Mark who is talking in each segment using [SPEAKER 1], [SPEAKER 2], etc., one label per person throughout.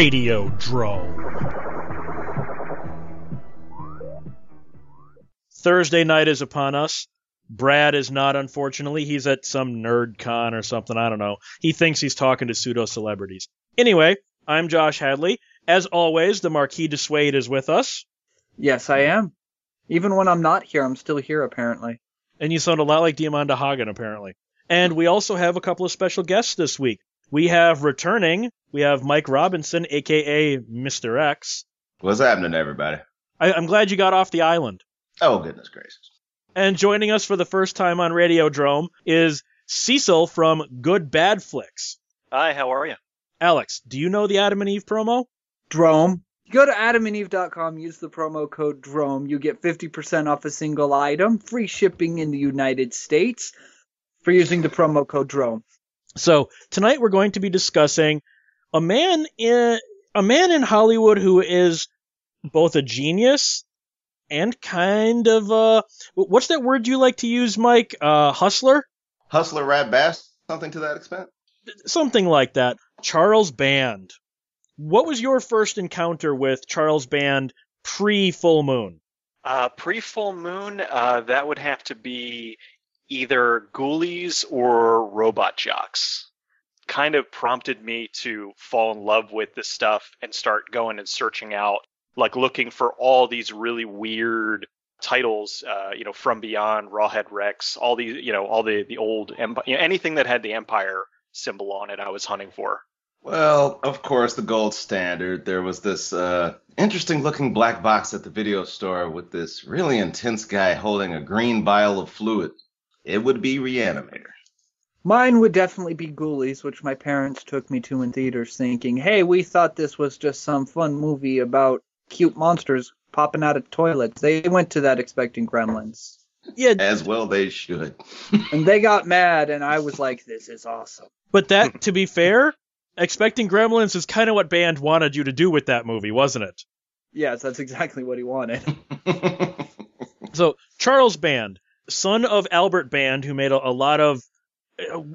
[SPEAKER 1] Radiodrome. Thursday night is upon us. Brad is not, unfortunately. He's at some nerd con or something. I don't know. He thinks he's talking to pseudo celebrities. Anyway, I'm Josh Hadley. As always, the Marquis de Suede is with us.
[SPEAKER 2] Yes, I am. Even when I'm not here, I'm still here, apparently.
[SPEAKER 1] And you sound a lot like Diamanda Hagen, apparently. And we also have a couple of special guests this week. We have returning, we have Mike Robinson, aka Mr. X.
[SPEAKER 3] What's happening, everybody?
[SPEAKER 1] I, I'm glad you got off the island.
[SPEAKER 3] Oh, goodness gracious.
[SPEAKER 1] And joining us for the first time on Radiodrome is Cecil from Good Bad Flicks.
[SPEAKER 4] Hi, how are you?
[SPEAKER 1] Alex, do you know the Adam and Eve promo?
[SPEAKER 2] Drome. Go to adamandeve.com, use the promo code DROME. You get 50% off a single item, free shipping in the United States for using the promo code DROME.
[SPEAKER 1] So tonight we're going to be discussing a man in a man in Hollywood who is both a genius and kind of a what's that word you like to use, Mike? Uh, hustler,
[SPEAKER 3] Hustler rat bass, something to that extent.
[SPEAKER 1] something like that. Charles Band. What was your first encounter with Charles Band pre Full Moon?
[SPEAKER 4] Uh, Pre full moon, uh, that would have to be either Ghoulies or Robot Jox. Kind of prompted me to fall in love with this stuff and start going and searching out, like looking for all these really weird titles, uh, you know, from beyond Rawhead Rex, all these, you know, all the the old empire, you know, anything that had the Empire symbol on it, I was hunting for.
[SPEAKER 3] Well, of course, the gold standard. There was this uh, interesting looking black box at the video store with this really intense guy holding a green vial of fluid. It would be Reanimator.
[SPEAKER 2] Mine would definitely be Ghoulies, which my parents took me to in theaters thinking, hey, we thought this was just some fun movie about cute monsters popping out of toilets. They went to that expecting gremlins.
[SPEAKER 1] Yeah,
[SPEAKER 3] As well, they should.
[SPEAKER 2] And they got mad, and I was like, this is awesome.
[SPEAKER 1] but that, to be fair, expecting Gremlins is kind of what Band wanted you to do with that movie, wasn't it?
[SPEAKER 2] Yes, that's exactly what he wanted.
[SPEAKER 1] So Charles Band, son of Albert Band, who made a, a lot of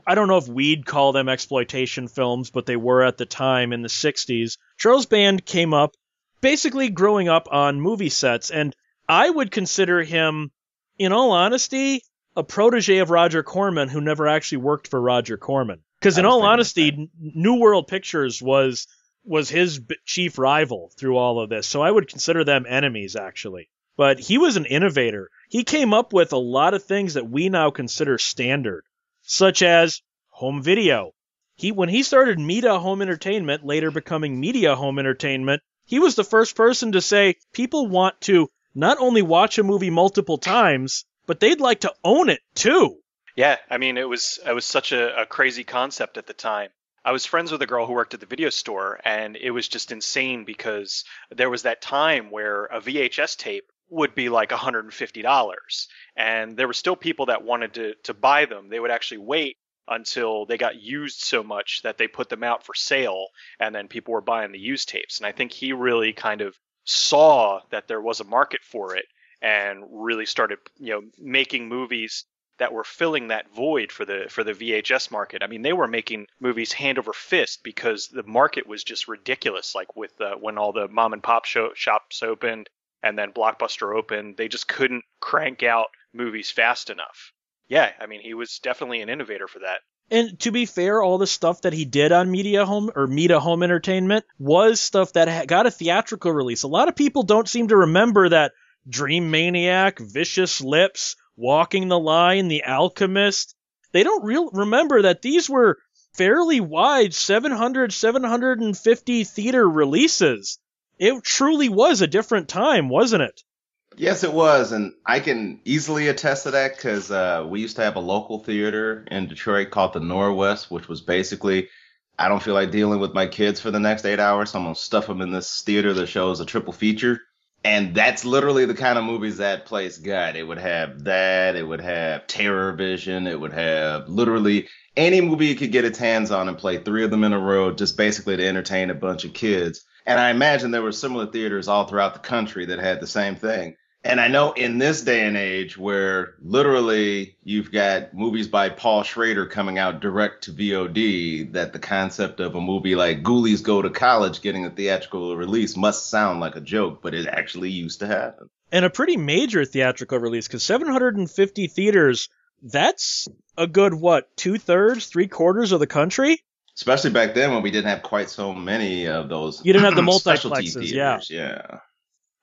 [SPEAKER 1] I don't know if we'd call them exploitation films, but they were at the time in the 60s. Charles Band came up basically growing up on movie sets, and I would consider him, in all honesty, a protege of Roger Corman who never actually worked for Roger Corman. Because in all honesty, New World Pictures was was his b- chief rival through all of this, so I would consider them enemies actually. But he was an innovator. He came up with a lot of things that we now consider standard, such as home video. He when he started Meda Home Entertainment, later becoming Media Home Entertainment, he was the first person to say people want to not only watch a movie multiple times, but they'd like to own it too.
[SPEAKER 4] Yeah, I mean, it was it was such a, a crazy concept at the time. I was friends with a girl who worked at the video store, and it was just insane because there was that time where a VHS tape would be like $150, and there were still people that wanted to to buy them. They would actually wait until they got used so much that they put them out for sale, and then people were buying the used tapes. And I think he really kind of saw that there was a market for it and really started, you know, making movies that were filling that void for the for the VHS market. I mean, they were making movies hand over fist because the market was just ridiculous. Like with uh, when all the mom and pop show, shops opened and then Blockbuster opened, they just couldn't crank out movies fast enough. Yeah, I mean, he was definitely an innovator for that.
[SPEAKER 1] And to be fair, all the stuff that he did on Meda Home or Media Home Entertainment was stuff that got a theatrical release. A lot of people don't seem to remember that Dream Maniac, Vicious Lips, Walking the Line, The Alchemist. They don't real remember that these were fairly wide 700 750 theater releases. It truly was a different time, wasn't it?
[SPEAKER 3] Yes, it was, and I can easily attest to that because uh, we used to have a local theater in Detroit called the Norwest, which was basically, I don't feel like dealing with my kids for the next eight hours, so I'm gonna stuff them in this theater that shows a triple feature, And that's literally the kind of movies that place got. It would have that. It would have Terror Vision. It would have literally any movie it could get its hands on and play three of them in a row, just basically to entertain a bunch of kids. And I imagine there were similar theaters all throughout the country that had the same thing. And I know in this day and age where literally you've got movies by Paul Schrader coming out direct to VOD, that the concept of a movie like Ghoulies Go to College getting a theatrical release must sound like a joke, but it actually used to happen.
[SPEAKER 1] And a pretty major theatrical release because 750 theaters, that's a good, what, two thirds, three quarters of the country?
[SPEAKER 3] Especially back then when we didn't have quite so many of those.
[SPEAKER 1] You didn't have the
[SPEAKER 3] specialty
[SPEAKER 1] multiplexes, yeah.
[SPEAKER 3] theaters, yeah.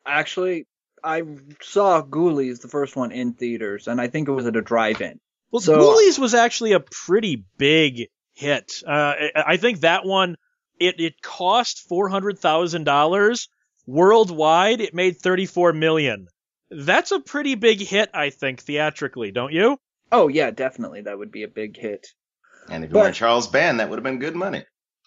[SPEAKER 2] Actually, I saw Ghoulies, the first one, in theaters, and I think it was at a drive-in.
[SPEAKER 1] Well,
[SPEAKER 2] So-
[SPEAKER 1] Ghoulies was actually a pretty big hit. Uh, I, I think that one, it, it cost $400,000. Worldwide, it made 34 million. That's a pretty big hit, I think, theatrically, don't you?
[SPEAKER 2] Oh yeah, definitely, that would be a big hit.
[SPEAKER 3] And if you
[SPEAKER 2] But-
[SPEAKER 3] weren't Charles Band, that would have been good money.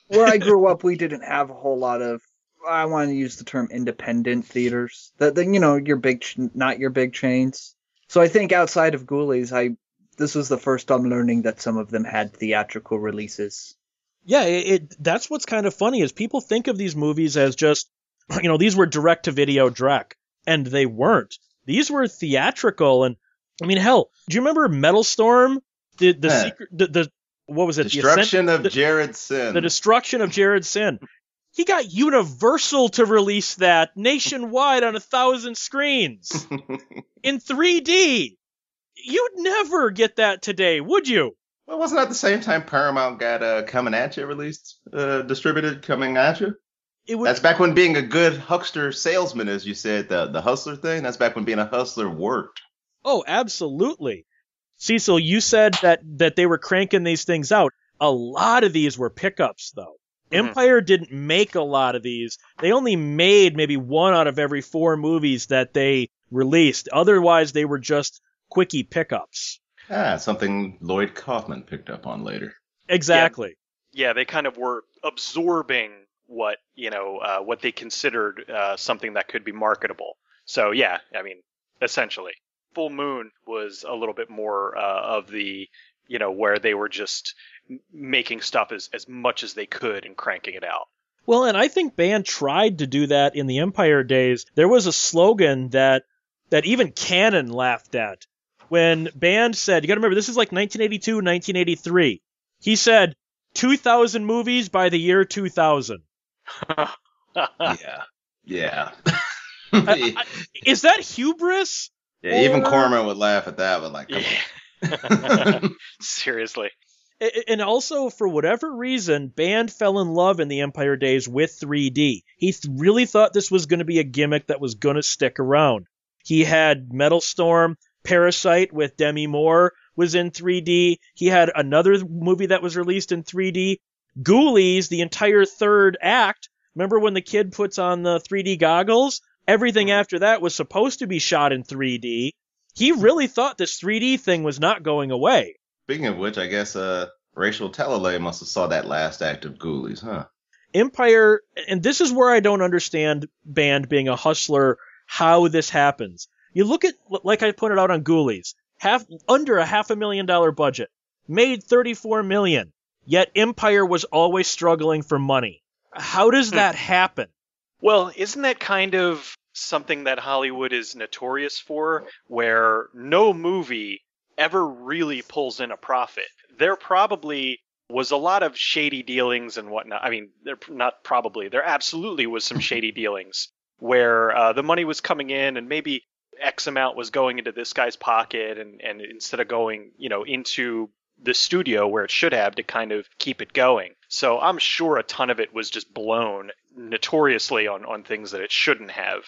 [SPEAKER 2] Where I grew up, we didn't have a whole lot of. I want to use the term independent theaters. That the, you know your big, ch- not your big chains. So I think outside of Ghoulies, I this was the first I'm learning that some of them had theatrical releases.
[SPEAKER 1] Yeah, it, it that's what's kind of funny is people think of these movies as just, you know, these were direct to video Drek, and they weren't. These were theatrical, and I mean, hell, do you remember Metal Storm? The the
[SPEAKER 3] Huh.
[SPEAKER 1] secret, the, the what was it? The Ascent-
[SPEAKER 3] Destruction of
[SPEAKER 1] the-
[SPEAKER 3] Jared-Syn.
[SPEAKER 1] the destruction of Jared-Syn. He got Universal to release that nationwide on a thousand screens in 3D. You'd never get that today, would you?
[SPEAKER 3] well, wasn't that at the same time Paramount got uh, Coming At You released, uh, distributed Coming At You?
[SPEAKER 1] It would.
[SPEAKER 3] That's back when being a good huckster salesman, as you said, the the hustler thing. That's back when being a hustler worked.
[SPEAKER 1] Oh, absolutely. Cecil, you said that that they were cranking these things out. A lot of these were pickups, though.
[SPEAKER 4] Mhm.
[SPEAKER 1] Empire didn't make a lot of these. They only made maybe one out of every four movies that they released. Otherwise, they were just quickie pickups.
[SPEAKER 3] Ah, something Lloyd Kaufman picked up on later.
[SPEAKER 1] Exactly.
[SPEAKER 4] yeah, they kind of were absorbing what you know uh, what they considered uh, something that could be marketable. So yeah, I mean, essentially, Full Moon was a little bit more uh, of the you know where they were just making stuff as as much as they could and cranking it out.
[SPEAKER 1] Well, and I think band tried to do that in the Empire days. There was a slogan that that even Canon laughed at when band said, "You got to remember this is like 1982, 1983." He said, "2,000 movies by the year 2000."
[SPEAKER 3] yeah, yeah.
[SPEAKER 1] I- I- is that hubris?
[SPEAKER 3] Yeah, even Corman would laugh at that one. Like,
[SPEAKER 4] Yeah. Seriously.
[SPEAKER 1] And also, for whatever reason, Band fell in love in the Empire days with 3D. He th- really thought this was going to be a gimmick that was going to stick around. He had Metal Storm, Parasite with Demi Moore was in 3D. He had another movie that was released in 3D. Ghoulies, the entire third act. Remember when the kid puts on the 3D goggles? Everything after that was supposed to be shot in 3D. He really thought this 3D thing was not going away.
[SPEAKER 3] Speaking of which, I guess uh, Rachel Talalay must have saw that last act of Ghoulies, huh?
[SPEAKER 1] Empire, and this is where I don't understand Band being a hustler, how this happens. You look at, like I pointed out on Ghoulies, half, under a half a million dollar budget, made 34 million, yet Empire was always struggling for money. How does
[SPEAKER 4] Hmm.
[SPEAKER 1] that happen?
[SPEAKER 4] Well, isn't that kind of something that Hollywood is notorious for, where no movie ever really pulls in a profit? There probably was a lot of shady dealings and whatnot. I mean, there not probably. There absolutely was some shady dealings where uh, the money was coming in and maybe X amount was going into this guy's pocket, and and instead of going, you know, into the studio where it should have to kind of keep it going. So I'm sure a ton of it was just blown notoriously on, on things that it shouldn't have.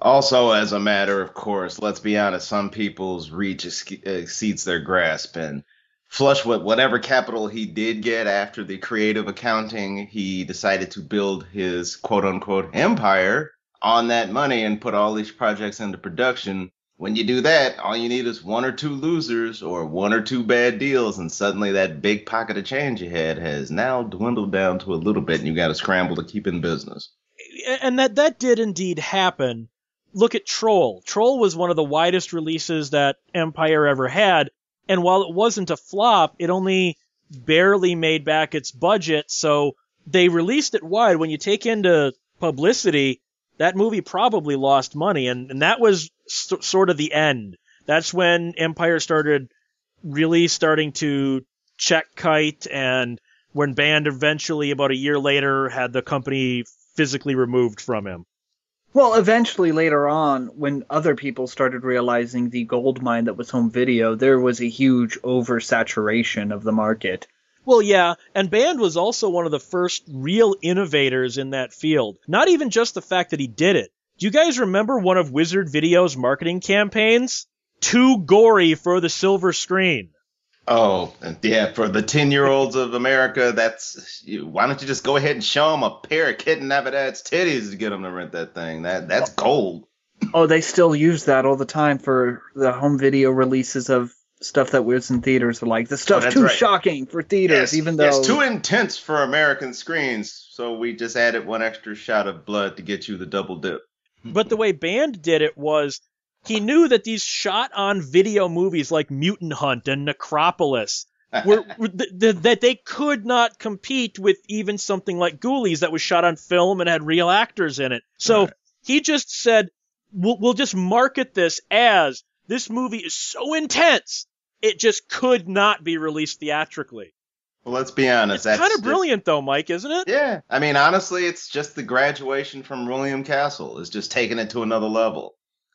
[SPEAKER 3] Also, as a matter of course, let's be honest, some people's reach ex- exceeds their grasp. And flush with whatever capital he did get after the creative accounting, he decided to build his quote unquote empire on that money and put all these projects into production. When you do that, all you need is one or two losers or one or two bad deals, and suddenly that big pocket of change you had has now dwindled down to a little bit, and you got to scramble to keep in business.
[SPEAKER 1] And that, that did indeed happen, look at Troll. Troll was one of the widest releases that Empire ever had, and while it wasn't a flop, it only barely made back its budget, so they released it wide. When you take into publicity, that movie probably lost money, and, and that was st- sort of the end. That's when Empire started really starting to check kite, and when Band eventually, about a year later, had the company physically removed from him.
[SPEAKER 2] Well, eventually later on, when other people started realizing the gold mine that was home video, there was a huge oversaturation of the market.
[SPEAKER 1] Well, yeah, and Band was also one of the first real innovators in that field. Not even just the fact that he did it. Do you guys remember one of Wizard Video's marketing campaigns? Too gory for the silver screen.
[SPEAKER 3] Oh, yeah, for the 10 year olds of America, that's why don't you just go ahead and show them a pair of Kitten Natividad's titties to get them to rent that thing? That That's gold.
[SPEAKER 2] Oh, they still use that all the time for the home video releases of stuff that was in theaters. Are like the stuff's
[SPEAKER 3] Oh,
[SPEAKER 2] too
[SPEAKER 3] right.
[SPEAKER 2] shocking for theaters,
[SPEAKER 3] Yes,
[SPEAKER 2] even though
[SPEAKER 3] It's too intense for American screens, so we just added one extra shot of blood to get you the double dip.
[SPEAKER 1] But the way Band did it was he knew that these shot on video movies like Mutant Hunt and Necropolis were, were th- th- that they could not compete with even something like Ghoulies that was shot on film and had real actors in it. So
[SPEAKER 3] Right.
[SPEAKER 1] he just said, we'll, we'll just market this as this movie is so intense, it just could not be released theatrically.
[SPEAKER 3] Well, let's be honest.
[SPEAKER 1] It's kind of brilliant though, Mike, isn't it?
[SPEAKER 3] Yeah, I mean, honestly, it's just the graduation from William Castle. It's just taking it to another level.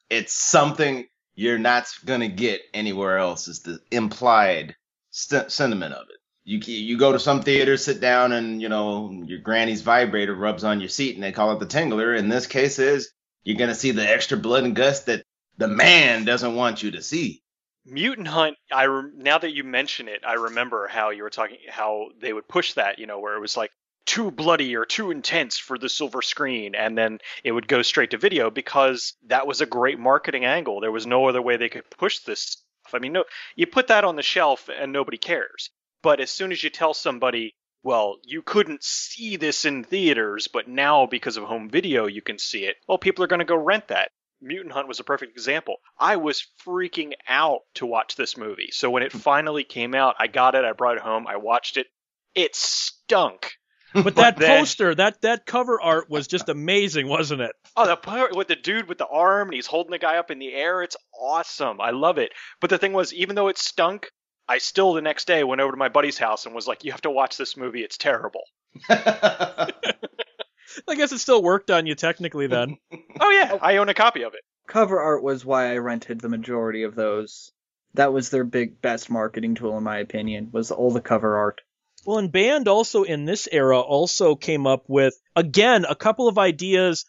[SPEAKER 3] It's something you're not gonna get anywhere else. Is the implied st- sentiment of it. You you go to some theater, sit down, and you know your granny's vibrator rubs on your seat, and they call it the tingler. In this case, is you're gonna see the extra blood and guts that the man doesn't want you to see.
[SPEAKER 4] Mutant Hunt. I rem- now that you mention it, I remember how you were talking how they would push that. You know, where it was like too bloody or too intense for the silver screen, and then it would go straight to video because that was a great marketing angle. There was no other way they could push this stuff. I mean, no, you put that on the shelf and nobody cares. But as soon as you tell somebody, well, you couldn't see this in theaters, but now because of home video you can see it, well, people are going to go rent that. Mutant Hunt was a perfect example. I was freaking out to watch this movie. So when it hmm. finally came out, I got it, I brought it home, I watched it. It stunk.
[SPEAKER 1] But that
[SPEAKER 4] then-
[SPEAKER 1] poster, that that cover art was just amazing, wasn't it?
[SPEAKER 4] Oh, the part with the dude with the arm and he's holding the guy up in the air, it's awesome. I love it. But the thing was, even though it stunk, I still the next day went over to my buddy's house and was like, "You have to watch this movie. It's terrible."
[SPEAKER 1] I guess it still worked on you technically then.
[SPEAKER 4] Oh yeah, I own a copy of it.
[SPEAKER 2] cover art was why I rented the majority of those. That was their big best marketing tool in my opinion, was all the cover art.
[SPEAKER 1] Well, and Band also in this era also came up with again a couple of ideas.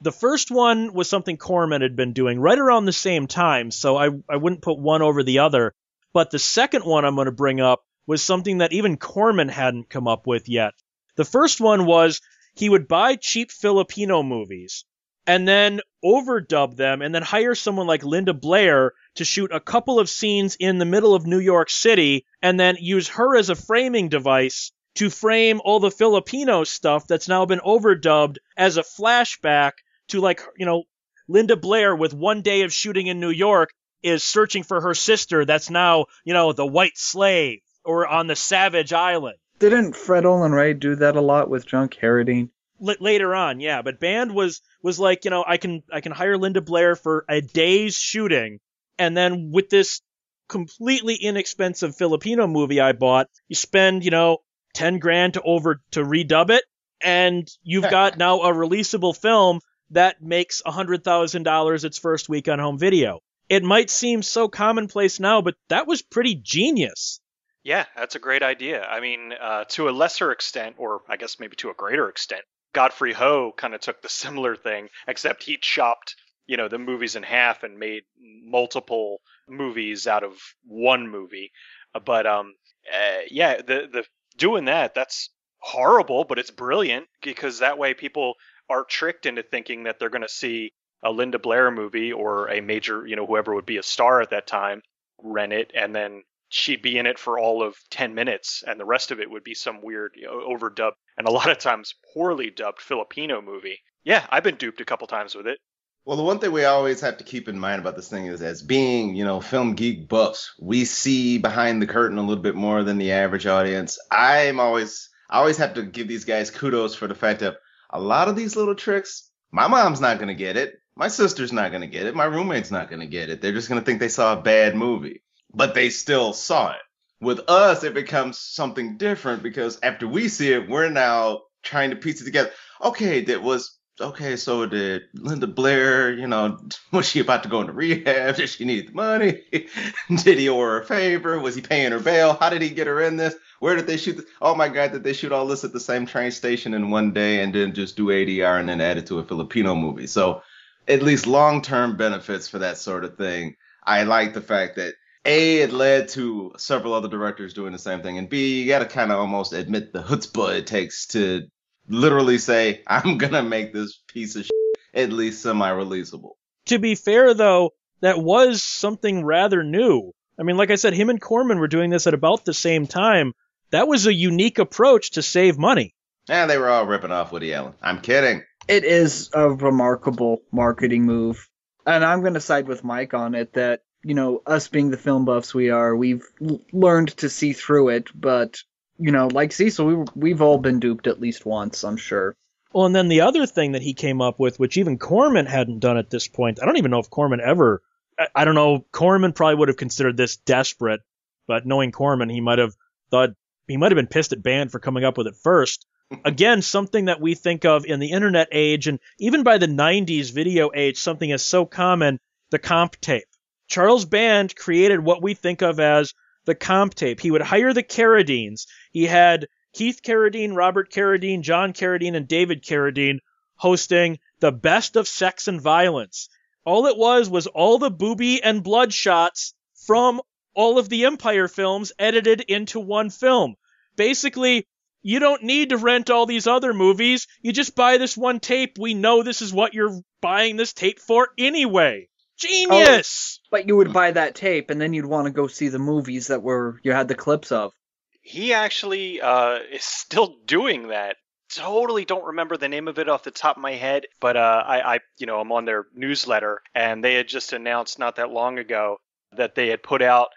[SPEAKER 1] The first one was something Corman had been doing right around the same time, so I I wouldn't put one over the other. But the second one I'm going to bring up was something that even Corman hadn't come up with yet. The first one was he would buy cheap Filipino movies and then overdub them and then hire someone like Linda Blair to shoot a couple of scenes in the middle of New York City and then use her as a framing device to frame all the Filipino stuff that's now been overdubbed as a flashback to like, you know, Linda Blair with one day of shooting in New York is searching for her sister that's now, you know, the white slave or on the Savage Island.
[SPEAKER 2] Didn't Fred Olen Ray do that a lot with John Carradine?
[SPEAKER 1] L- later on, yeah, but Band was was like, you know, I can I can hire Linda Blair for a day's shooting, and then with this completely inexpensive Filipino movie I bought, you spend, you know, ten grand to over to redub it, and you've got now a releasable film that makes a hundred thousand dollars its first week on home video. It might seem so commonplace now, but that was pretty genius.
[SPEAKER 4] Yeah, that's a great idea. I mean, uh, to a lesser extent, or I guess maybe to a greater extent, Godfrey Ho kind of took the similar thing, except he chopped, you know, the movies in half and made multiple movies out of one movie. Uh, But um, uh, yeah, the the doing that that's horrible, but it's brilliant because that way people are tricked into thinking that they're going to see a Linda Blair movie or a major, you know, whoever would be a star at that time, rent it, and then she'd be in it for all of 10 minutes, and the rest of it would be some weird, you know, overdubbed and a lot of times poorly dubbed Filipino movie. Yeah, I've been duped a couple times with it.
[SPEAKER 3] Well, the one thing we always have to keep in mind about this thing is, as being, you know, film geek buffs, we see behind the curtain a little bit more than the average audience. I'm always, I always have to give these guys kudos for the fact that a lot of these little tricks, my mom's not gonna get it, my sister's not gonna get it, my roommate's not gonna get it. They're just gonna think they saw a bad movie, but they still saw it. With us, it becomes something different because after we see it, we're now trying to piece it together. Okay, that was okay, so did Linda Blair, you know, was she about to go into rehab? Did she need the money? did he owe her a favor? Was he paying her bail? How did he get her in this? Where did they shoot this? Oh my God, did they shoot all this at the same train station in one day and then just do ADR and then add it to a Filipino movie? So at least long term benefits for that sort of thing. I like the fact that a, it led to several other directors doing the same thing, and B, you got to kind of almost admit the chutzpah it takes to literally say, I'm going to make this piece of shit at least semi releasable.
[SPEAKER 1] To be fair, though, that was something rather new. I mean, like I said, him and Corman were doing this at about the same time. That was a unique approach to save money.
[SPEAKER 3] And they were all ripping off Woody Allen. I'm kidding.
[SPEAKER 2] It is a remarkable marketing move. And I'm going to side with Mike on it that, you know, us being the film buffs we are, we've l- learned to see through it, but you know, like Cecil, we we've all been duped at least once, I'm sure.
[SPEAKER 1] Well, and then the other thing that he came up with, which even Corman hadn't done at this point, I don't even know if Corman ever, I, I don't know, Corman probably would have considered this desperate, but knowing Corman, he might have thought, he might have been pissed at Band for coming up with it first. Again, something that we think of in the internet age and even by the 90s video age, something is so common, the comp tape. Charles Band created what we think of as the comp tape. He would hire the Carradines. He had Keith Carradine, Robert Carradine, John Carradine, and David Carradine hosting the best of sex and violence. All it was was all the booby and blood shots from all of the Empire films edited into one film. Basically, you don't need to rent all these other movies. You just buy this one tape. We know this is what you're buying this tape for anyway. Genius!
[SPEAKER 2] Oh, but you would buy that tape and then you'd want to go see the movies that were you had the clips of.
[SPEAKER 4] He actually uh, is still doing that. Totally don't remember the name of it off the top of my head, but uh, I, I, you know, I'm on their newsletter, and they had just announced not that long ago that they had put out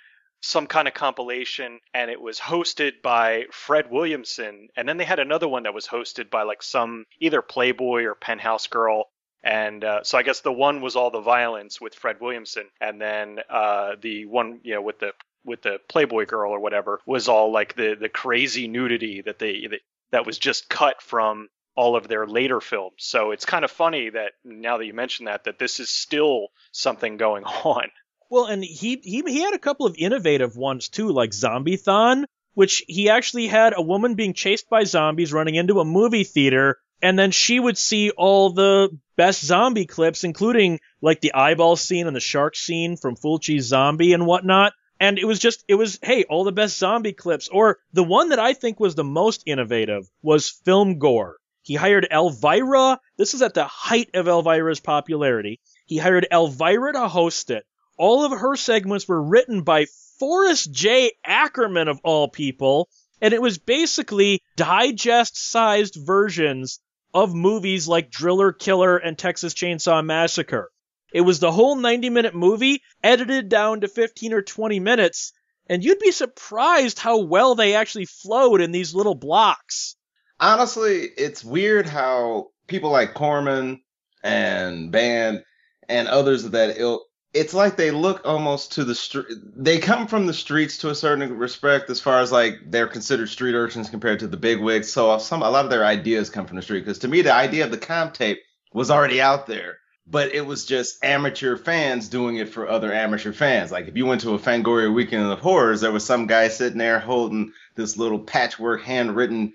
[SPEAKER 4] some kind of compilation, and it was hosted by Fred Williamson, and then they had another one that was hosted by like some either Playboy or Penthouse girl, and uh, so I guess the one was all the violence with Fred Williamson, and then uh, the one you know with the with the Playboy girl or whatever was all like the the crazy nudity that they that, that was just cut from all of their later films. So it's kind of funny that now that you mention that that this is still something going on.
[SPEAKER 1] Well, and he he he had a couple of innovative ones too, like Zombie-thon, which he actually had a woman being chased by zombies running into a movie theater and then she would see all the best zombie clips, including like the eyeball scene and the shark scene from Fulci's Zombie and whatnot. And it was just, it was, hey, all the best zombie clips. Or the one that I think was the most innovative was film gore. He hired Elvira. This is at the height of Elvira's popularity. He hired Elvira to host it. All of her segments were written by Forrest J. Ackerman of all people. And it was basically digest sized versions of movies like Driller Killer and Texas Chainsaw Massacre. It was the whole 90 minute movie edited down to 15 or 20 minutes, and you'd be surprised how well they actually flowed in these little blocks.
[SPEAKER 3] Honestly, it's weird how people like Corman and Band and others of that ilk it's like they look almost to the street. They come from the streets to a certain respect, as far as like they're considered street urchins compared to the big wigs. So uh, some a lot of their ideas come from the street. Because to me, the idea of the comp tape was already out there, but it was just amateur fans doing it for other amateur fans. Like if you went to a Fangoria Weekend of Horrors, there was some guy sitting there holding this little patchwork handwritten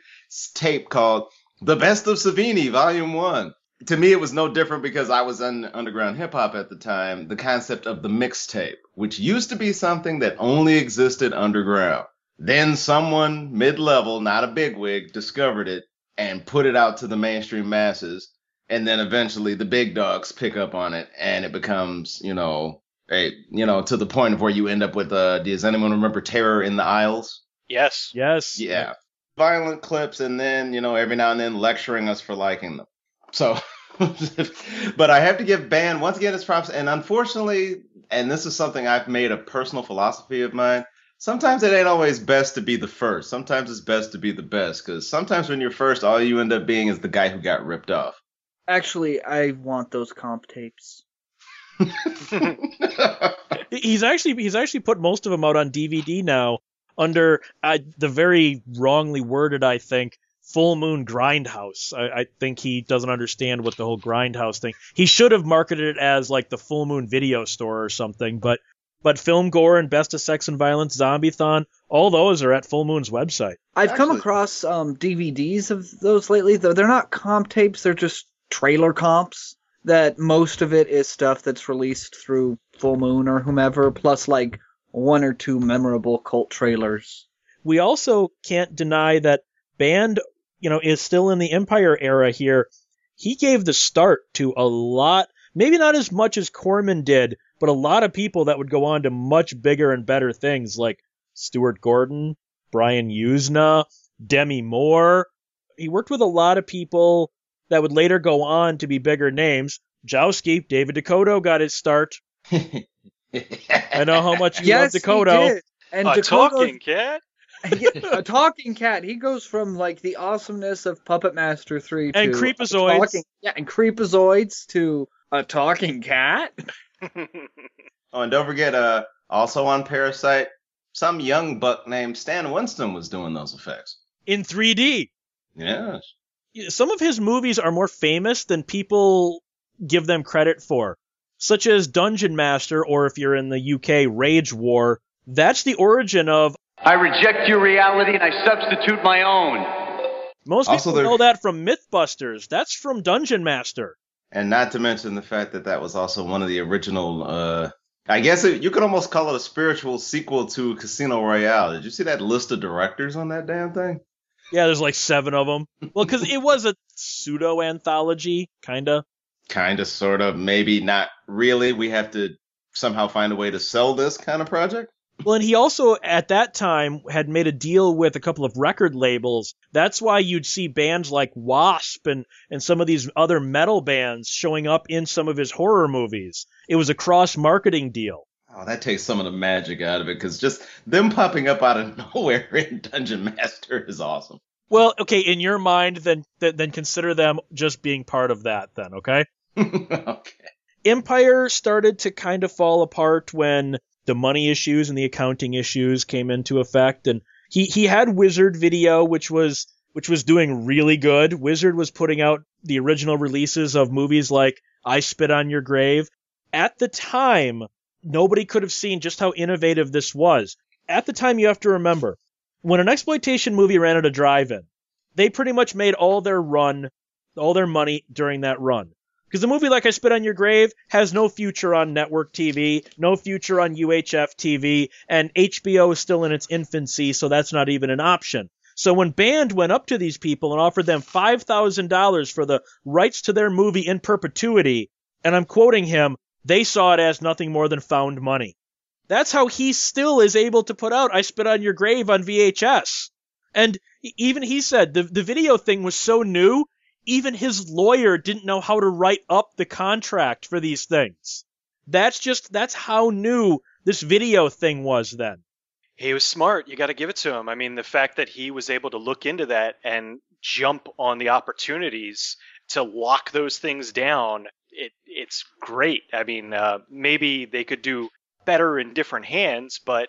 [SPEAKER 3] tape called "The Best of Savini, Volume One." To me, it was no different because I was in underground hip hop at the time. The concept of the mixtape, which used to be something that only existed underground. Then someone mid level, not a bigwig, discovered it and put it out to the mainstream masses. And then eventually the big dogs pick up on it and it becomes, you know, a, you know, to the point of where you end up with, uh, does anyone remember Terror in the Aisles?
[SPEAKER 4] Yes.
[SPEAKER 1] Yes.
[SPEAKER 3] Yeah. Violent clips and then, you know, every now and then lecturing us for liking them. So but I have to give Band once again his props. And unfortunately, and this is something I've made a personal philosophy of mine. Sometimes it ain't always best to be the first. Sometimes it's best to be the best because sometimes when you're first, all you end up being is the guy who got ripped off.
[SPEAKER 2] Actually, I want those comp tapes.
[SPEAKER 1] he's actually he's actually put most of them out on DVD now under uh, the very wrongly worded, I think, Full Moon Grindhouse. I, I, think he doesn't understand what the whole Grindhouse thing. He should have marketed it as like the Full Moon Video Store or something. But but Film Gore and Best of Sex and Violence, Zombie-Thon, all those are at Full Moon's website.
[SPEAKER 2] I've Actually, come across um, DVDs of those lately. Though they're not comp tapes; they're just trailer comps. That most of it is stuff that's released through Full Moon or whomever, plus like one or two memorable cult trailers.
[SPEAKER 1] We also can't deny that Band you know, is still in the Empire era here. He gave the start to a lot, maybe not as much as Corman did, but a lot of people that would go on to much bigger and better things like Stuart Gordon, Brian Yuzna, Demi Moore. He worked with a lot of people that would later go on to be bigger names. Jowski, David DeCoteau got his start. I know how much you
[SPEAKER 2] yes,
[SPEAKER 1] love DeCoteau.
[SPEAKER 4] And uh, a talking cat?
[SPEAKER 2] a talking cat. He goes from like the awesomeness of Puppet Master three
[SPEAKER 1] and Creepozoids,
[SPEAKER 2] talking, yeah, and Creepozoids to a talking cat.
[SPEAKER 3] oh, and don't forget, uh, also on Parasite, some young buck named Stan Winston was doing those effects
[SPEAKER 1] in 3D.
[SPEAKER 3] Yes.
[SPEAKER 1] Some of his movies are more famous than people give them credit for, such as Dungeon Master, or if you're in the UK, Rage War. That's the origin of
[SPEAKER 5] I reject your reality and I substitute my own.
[SPEAKER 1] Most people know that from Mythbusters. That's from Dungeon Master.
[SPEAKER 3] And not to mention the fact that that was also one of the original. Uh, I guess it, you could almost call it a spiritual sequel to Casino Royale. Did you see that list of directors on that damn thing?
[SPEAKER 1] Yeah, there's like seven of them. Well, because it was a pseudo anthology, kinda.
[SPEAKER 3] Kinda, sort of, maybe not really. We have to somehow find a way to sell this kind of project.
[SPEAKER 1] Well, and he also at that time had made a deal with a couple of record labels. That's why you'd see bands like W.A.S.P. and, and some of these other metal bands showing up in some of his horror movies. It was a cross marketing deal.
[SPEAKER 3] Oh, that takes some of the magic out of it because just them popping up out of nowhere in Dungeon Master is awesome.
[SPEAKER 1] Well, okay, in your mind, then then consider them just being part of that. Then, okay.
[SPEAKER 3] okay.
[SPEAKER 1] Empire started to kind of fall apart when the money issues and the accounting issues came into effect. And he, he had Wizard Video, which was, which was doing really good. Wizard was putting out the original releases of movies like I Spit on Your Grave. At the time, nobody could have seen just how innovative this was. At the time, you have to remember, when an exploitation movie ran at a drive-in, they pretty much made all their run, all their money during that run. Because the movie Like I Spit on Your Grave has no future on network TV, no future on UHF TV, and HBO is still in its infancy, so that's not even an option. So when Band went up to these people and offered them $5,000 for the rights to their movie in perpetuity, and I'm quoting him, they saw it as nothing more than found money. That's how he still is able to put out I Spit on Your Grave on VHS. And even he said the, the video thing was so new, even his lawyer didn't know how to write up the contract for these things. That's just, that's how new this video thing was then.
[SPEAKER 4] He was smart. You got to give it to him. I mean, the fact that he was able to look into that and jump on the opportunities to lock those things down, it, it's great. I mean, uh, maybe they could do better in different hands, but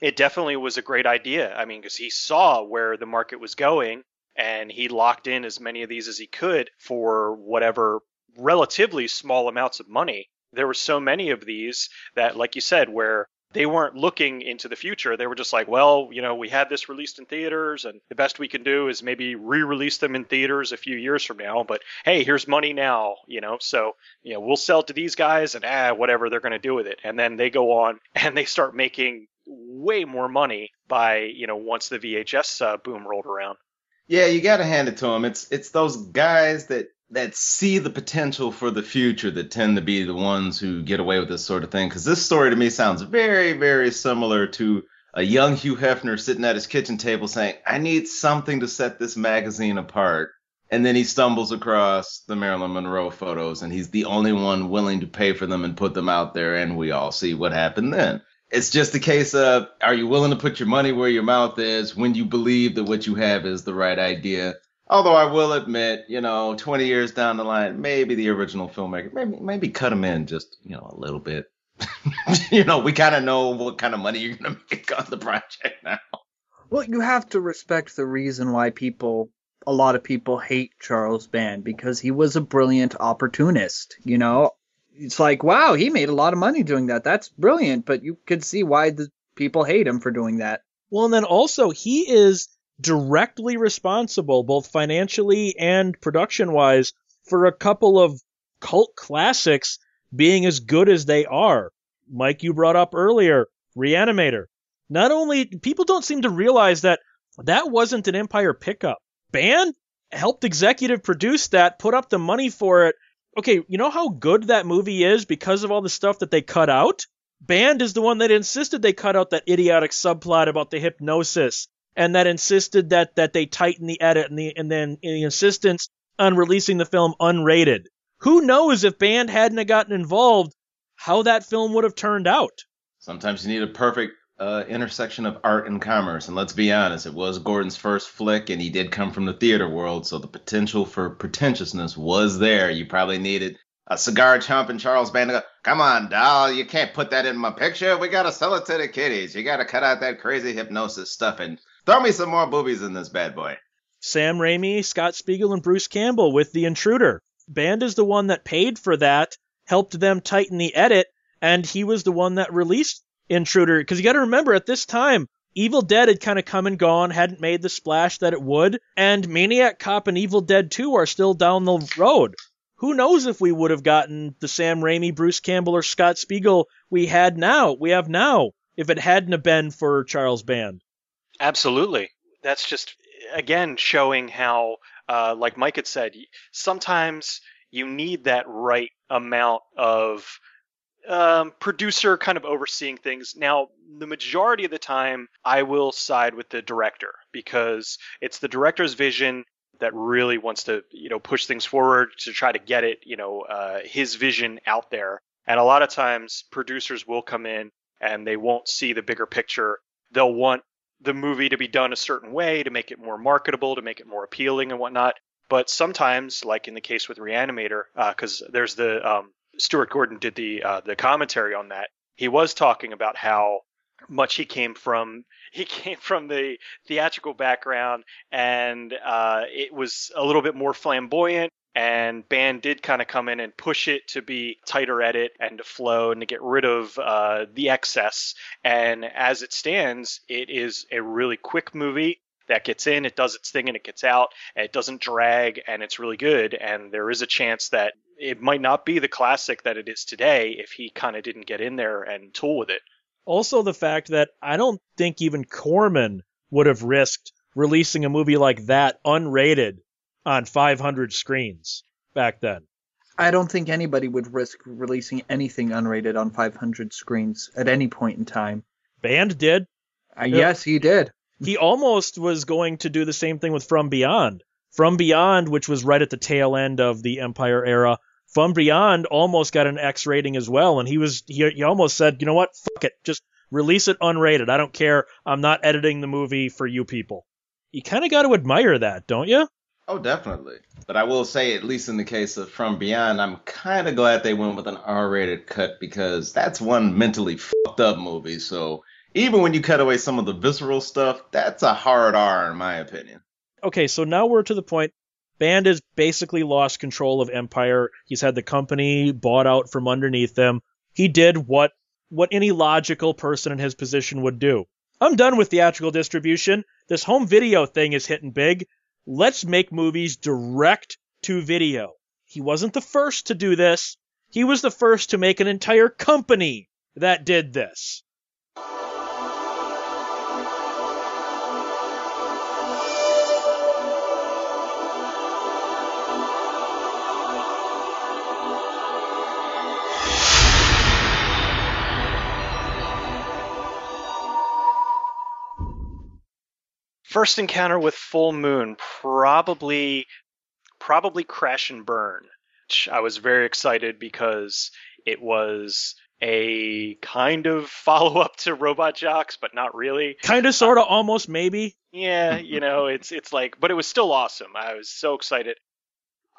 [SPEAKER 4] it definitely was a great idea. I mean, because he saw where the market was going and he locked in as many of these as he could for whatever relatively small amounts of money. There were so many of these that, like you said, where they weren't looking into the future. They were just like, well, you know, we had this released in theaters, and the best we can do is maybe re release them in theaters a few years from now. But hey, here's money now, you know, so, you know, we'll sell to these guys and ah, whatever they're going to do with it. And then they go on and they start making way more money by, you know, once the VHS uh, boom rolled around.
[SPEAKER 3] Yeah, you got to hand it to him. It's it's those guys that that see the potential for the future that tend to be the ones who get away with this sort of thing. Because this story to me sounds very very similar to a young Hugh Hefner sitting at his kitchen table saying, "I need something to set this magazine apart." And then he stumbles across the Marilyn Monroe photos, and he's the only one willing to pay for them and put them out there, and we all see what happened then. It's just a case of are you willing to put your money where your mouth is when you believe that what you have is the right idea? Although I will admit, you know, 20 years down the line, maybe the original filmmaker, maybe maybe cut him in just, you know, a little bit. you know, we kind of know what kind of money you're going to make on the project now.
[SPEAKER 2] Well, you have to respect the reason why people, a lot of people hate Charles Band because he was a brilliant opportunist. You know, it's like, wow, he made a lot of money doing that. That's brilliant, but you could see why the people hate him for doing that.
[SPEAKER 1] Well, and then also he is directly responsible, both financially and production wise, for a couple of cult classics being as good as they are. Mike, you brought up earlier, Reanimator. Not only, people don't seem to realize that that wasn't an Empire pickup. Band helped executive produce that, put up the money for it. Okay, you know how good that movie is because of all the stuff that they cut out? Band is the one that insisted they cut out that idiotic subplot about the hypnosis and that insisted that that they tighten the edit and the and then the insistence on releasing the film unrated. Who knows if band hadn't gotten involved, how that film would have turned out?
[SPEAKER 3] Sometimes you need a perfect uh, intersection of art and commerce, and let's be honest, it was Gordon's first flick, and he did come from the theater world, so the potential for pretentiousness was there. You probably needed a cigar chomping Charles Band to go, come on, doll, you can't put that in my picture. We gotta sell it to the kiddies. You gotta cut out that crazy hypnosis stuff and Throw me some more boobies in this bad boy.
[SPEAKER 1] Sam Raimi, Scott Spiegel, and Bruce Campbell with The Intruder. Band is the one that paid for that, helped them tighten the edit, and he was the one that released Intruder. Because you got to remember, at this time, Evil Dead had kind of come and gone, hadn't made the splash that it would, and Maniac Cop and Evil Dead 2 are still down the road. Who knows if we would have gotten the Sam Raimi, Bruce Campbell, or Scott Spiegel we had now, we have now, if it hadn't have been for Charles Band.
[SPEAKER 4] Absolutely. That's just again showing how, uh, like Mike had said, sometimes you need that right amount of um, producer kind of overseeing things. Now, the majority of the time, I will side with the director because it's the director's vision that really wants to, you know, push things forward to try to get it, you know, uh, his vision out there. And a lot of times, producers will come in and they won't see the bigger picture. They'll want the movie to be done a certain way to make it more marketable, to make it more appealing and whatnot. But sometimes, like in the case with Reanimator, because uh, there's the um, Stuart Gordon did the uh, the commentary on that. He was talking about how much he came from he came from the theatrical background and uh, it was a little bit more flamboyant and band did kind of come in and push it to be tighter edit and to flow and to get rid of uh, the excess and as it stands it is a really quick movie that gets in it does its thing and it gets out and it doesn't drag and it's really good and there is a chance that it might not be the classic that it is today if he kind of didn't get in there and tool with it
[SPEAKER 1] also the fact that i don't think even corman would have risked releasing a movie like that unrated on 500 screens back then.
[SPEAKER 2] I don't think anybody would risk releasing anything unrated on 500 screens at any point in time.
[SPEAKER 1] Band did.
[SPEAKER 2] Uh, yes, he did.
[SPEAKER 1] He almost was going to do the same thing with From Beyond. From Beyond, which was right at the tail end of the Empire era, From Beyond almost got an X rating as well, and he was he, he almost said, you know what, fuck it, just release it unrated. I don't care. I'm not editing the movie for you people. You kind of got to admire that, don't you?
[SPEAKER 3] Oh, definitely. But I will say, at least in the case of From Beyond, I'm kind of glad they went with an R-rated cut because that's one mentally fucked up movie. So even when you cut away some of the visceral stuff, that's a hard R in my opinion.
[SPEAKER 1] Okay, so now we're to the point. Band has basically lost control of Empire. He's had the company bought out from underneath them. He did what what any logical person in his position would do. I'm done with theatrical distribution. This home video thing is hitting big let's make movies direct to video. He wasn't the first to do this. He was the first to make an entire company that did this.
[SPEAKER 4] First encounter with full moon, probably probably Crash and Burn. I was very excited because it was a kind of follow up to Robot Jox, but not really.
[SPEAKER 1] Kind of, sort of, almost, maybe.
[SPEAKER 4] Yeah, you know, it's it's like, but it was still awesome. I was so excited.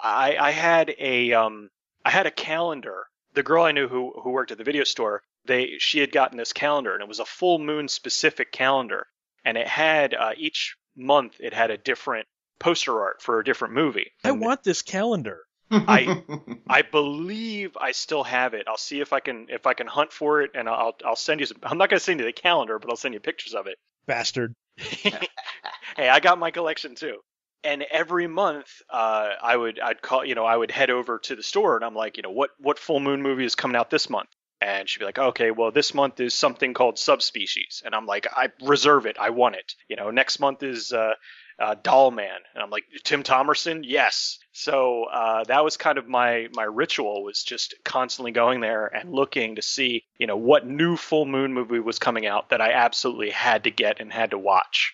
[SPEAKER 4] I I had a um I had a calendar. The girl I knew who who worked at the video store, they she had gotten this calendar, and it was a full moon specific calendar, and it had uh, each month it had a different poster art for a different movie.
[SPEAKER 1] I
[SPEAKER 4] And
[SPEAKER 1] want this calendar.
[SPEAKER 4] I I believe I still have it. I'll see if I can if I can hunt for it, and I'll I'll send you some. I'm not gonna send you the calendar, but I'll send you pictures of it.
[SPEAKER 1] Bastard.
[SPEAKER 4] hey, I got my collection too. And every month, uh, I would I'd call you know I would head over to the store and I'm like you know what what full moon movie is coming out this month and she'd be like okay well this month is something called subspecies. And I'm like I reserve it. I want it. You know next month is uh, uh, Doll Man and I'm like Tim Thomerson? Yes. So uh, that was kind of my my ritual was just constantly going there and looking to see you know what new full moon movie was coming out that I absolutely had to get and had to watch.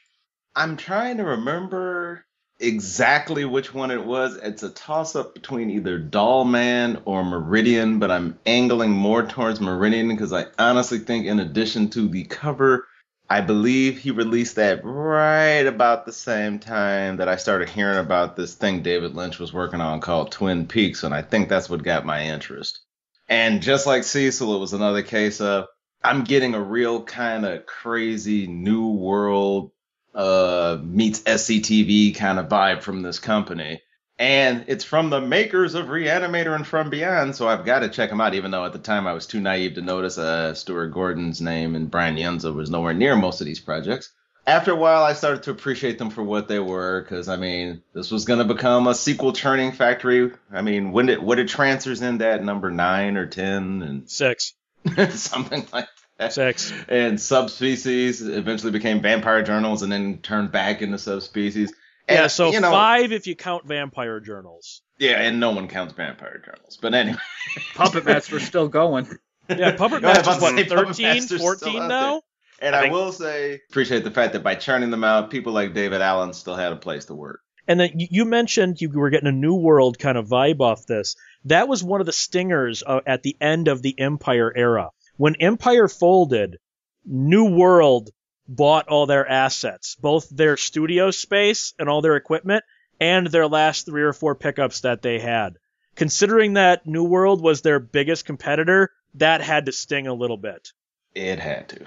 [SPEAKER 3] I'm trying to remember exactly which one it was. It's a toss up between either Doll Man or Meridian, but I'm angling more towards Meridian because I honestly think, in addition to the cover, I believe he released that right about the same time that I started hearing about this thing David Lynch was working on called Twin Peaks, and I think that's what got my interest. And just like Cecil, it was another case of I'm getting a real kind of crazy new world uh, meets SCTV kind of vibe from this company. And it's from the makers of Reanimator and From Beyond, so I've got to check them out, even though at the time I was too naive to notice uh, Stuart Gordon's name and Brian Yuzna was nowhere near most of these projects. After a while, I started to appreciate them for what they were, because I mean, this was going to become a sequel churning factory. I mean, when did what did Trancers end at number nine or ten and six, something like that
[SPEAKER 1] Six.
[SPEAKER 3] and subspecies eventually became vampire journals and then turned back into subspecies. And,
[SPEAKER 1] yeah, so
[SPEAKER 3] you know,
[SPEAKER 1] five if you count vampire journals.
[SPEAKER 3] Yeah, and no one counts vampire journals. But anyway,
[SPEAKER 2] Puppet Master's still going.
[SPEAKER 1] Yeah, Puppet
[SPEAKER 3] No, I was
[SPEAKER 1] Master's what,
[SPEAKER 3] say Puppet
[SPEAKER 1] 13, 14
[SPEAKER 3] out
[SPEAKER 1] now?
[SPEAKER 3] and
[SPEAKER 4] I
[SPEAKER 3] I, will say, appreciate the fact that by churning them out, people like David Allen still had a place to work.
[SPEAKER 1] And then you you mentioned you were getting a New World kind of vibe off this. That was one of the stingers uh, at the end of the Empire era. When Empire folded, New World bought all their assets, both their studio space and all their equipment, and their last three or four pickups that they had. Considering that New World was their biggest competitor, that had to sting a little bit.
[SPEAKER 3] It had to.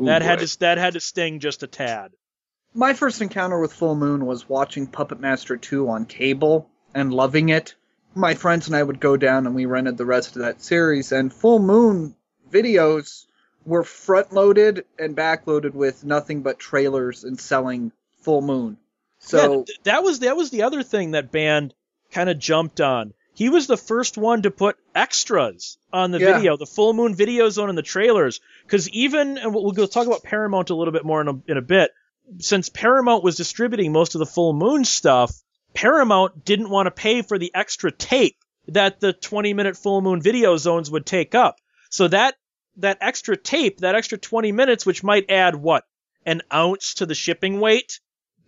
[SPEAKER 3] Ooh,
[SPEAKER 1] that had to that had to sting just a tad.
[SPEAKER 2] My first encounter with Full Moon was watching Puppet Master 2 on cable and loving it. My friends and I would go down and we rented the rest of that series, and Full Moon videos were front loaded and back loaded with nothing but trailers and selling Full Moon. So
[SPEAKER 1] Yeah, that was that was the other thing that band kind of jumped on. He was the first one to put extras on the
[SPEAKER 2] Yeah.
[SPEAKER 1] video, the full moon video zone and the trailers. Because even and we'll, we'll talk about Paramount a little bit more in a, in a bit. Since Paramount was distributing most of the full moon stuff, Paramount didn't want to pay for the extra tape that the 20 minute full moon video zones would take up. So that that extra tape, that extra 20 minutes, which might add what an ounce to the shipping weight,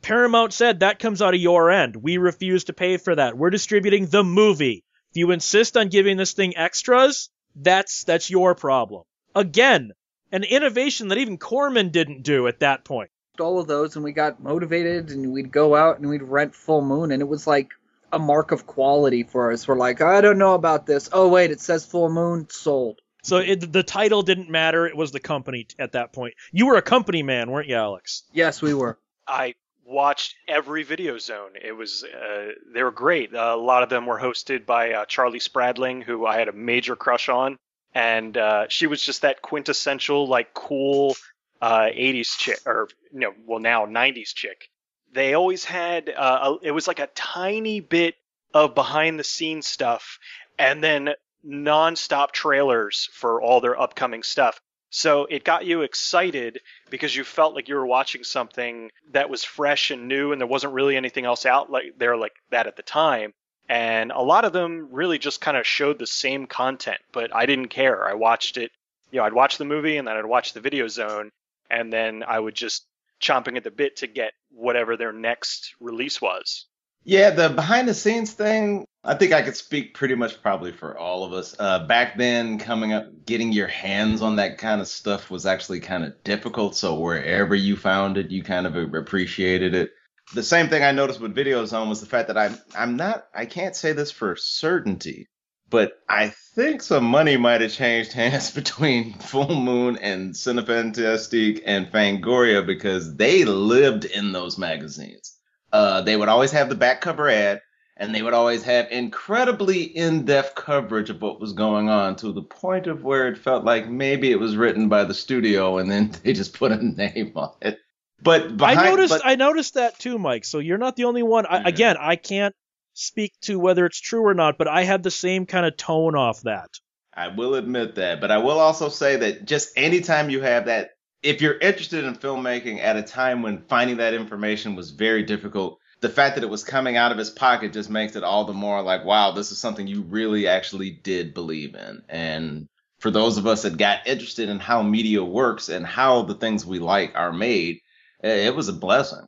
[SPEAKER 1] Paramount said that comes out of your end. We refuse to pay for that. We're distributing the movie. If you insist on giving this thing extras, that's that's your problem. Again, an innovation that even Corman didn't do at that point.
[SPEAKER 2] all of those and we got motivated and we'd go out and we'd rent Full Moon and it was like a mark of quality for us. We're like, I don't know about this. Oh wait, it says Full Moon sold.
[SPEAKER 1] So it, the title didn't matter. It was the company at that point. You were a company man, weren't you, Alex?
[SPEAKER 2] Yes, we were.
[SPEAKER 4] I watched every video zone. It was uh, they were great. Uh, a lot of them were hosted by uh, Charlie Spradling, who I had a major crush on, and uh, she was just that quintessential like cool uh, 80s chick, or you know, well now 90s chick. They always had uh, a, it was like a tiny bit of behind the scenes stuff, and then non-stop trailers for all their upcoming stuff. So it got you excited because you felt like you were watching something that was fresh and new and there wasn't really anything else out like there like that at the time. And a lot of them really just kind of showed the same content, but I didn't care. I watched it, you know, I'd watch the movie and then I'd watch the video zone and then I would just chomping at the bit to get whatever their next release was.
[SPEAKER 3] Yeah, the behind the scenes thing, I think I could speak pretty much probably for all of us. Uh, back then, coming up, getting your hands on that kind of stuff was actually kind of difficult. So wherever you found it, you kind of appreciated it. The same thing I noticed with Videozone was the fact that I'm I'm not I can't say this for certainty, but I think some money might have changed hands between Full Moon and Cinefantastique and Fangoria because they lived in those magazines. Uh, they would always have the back cover ad, and they would always have incredibly in-depth coverage of what was going on to the point of where it felt like maybe it was written by the studio and then they just put a name on it. But behind,
[SPEAKER 1] I noticed
[SPEAKER 3] but,
[SPEAKER 1] I noticed that too, Mike. So you're not the only one. I,
[SPEAKER 3] Mhm.
[SPEAKER 1] again, I can't speak to whether it's true or not, but I had the same kind of tone off that.
[SPEAKER 3] I will admit that, but I will also say that just anytime you have that, if you're interested in filmmaking at a time when finding that information was very difficult, the fact that it was coming out of his pocket just makes it all the more like, wow, this is something you really actually did believe in. And for those of us that got interested in how media works and how the things we like are made, eh, it was a blessing.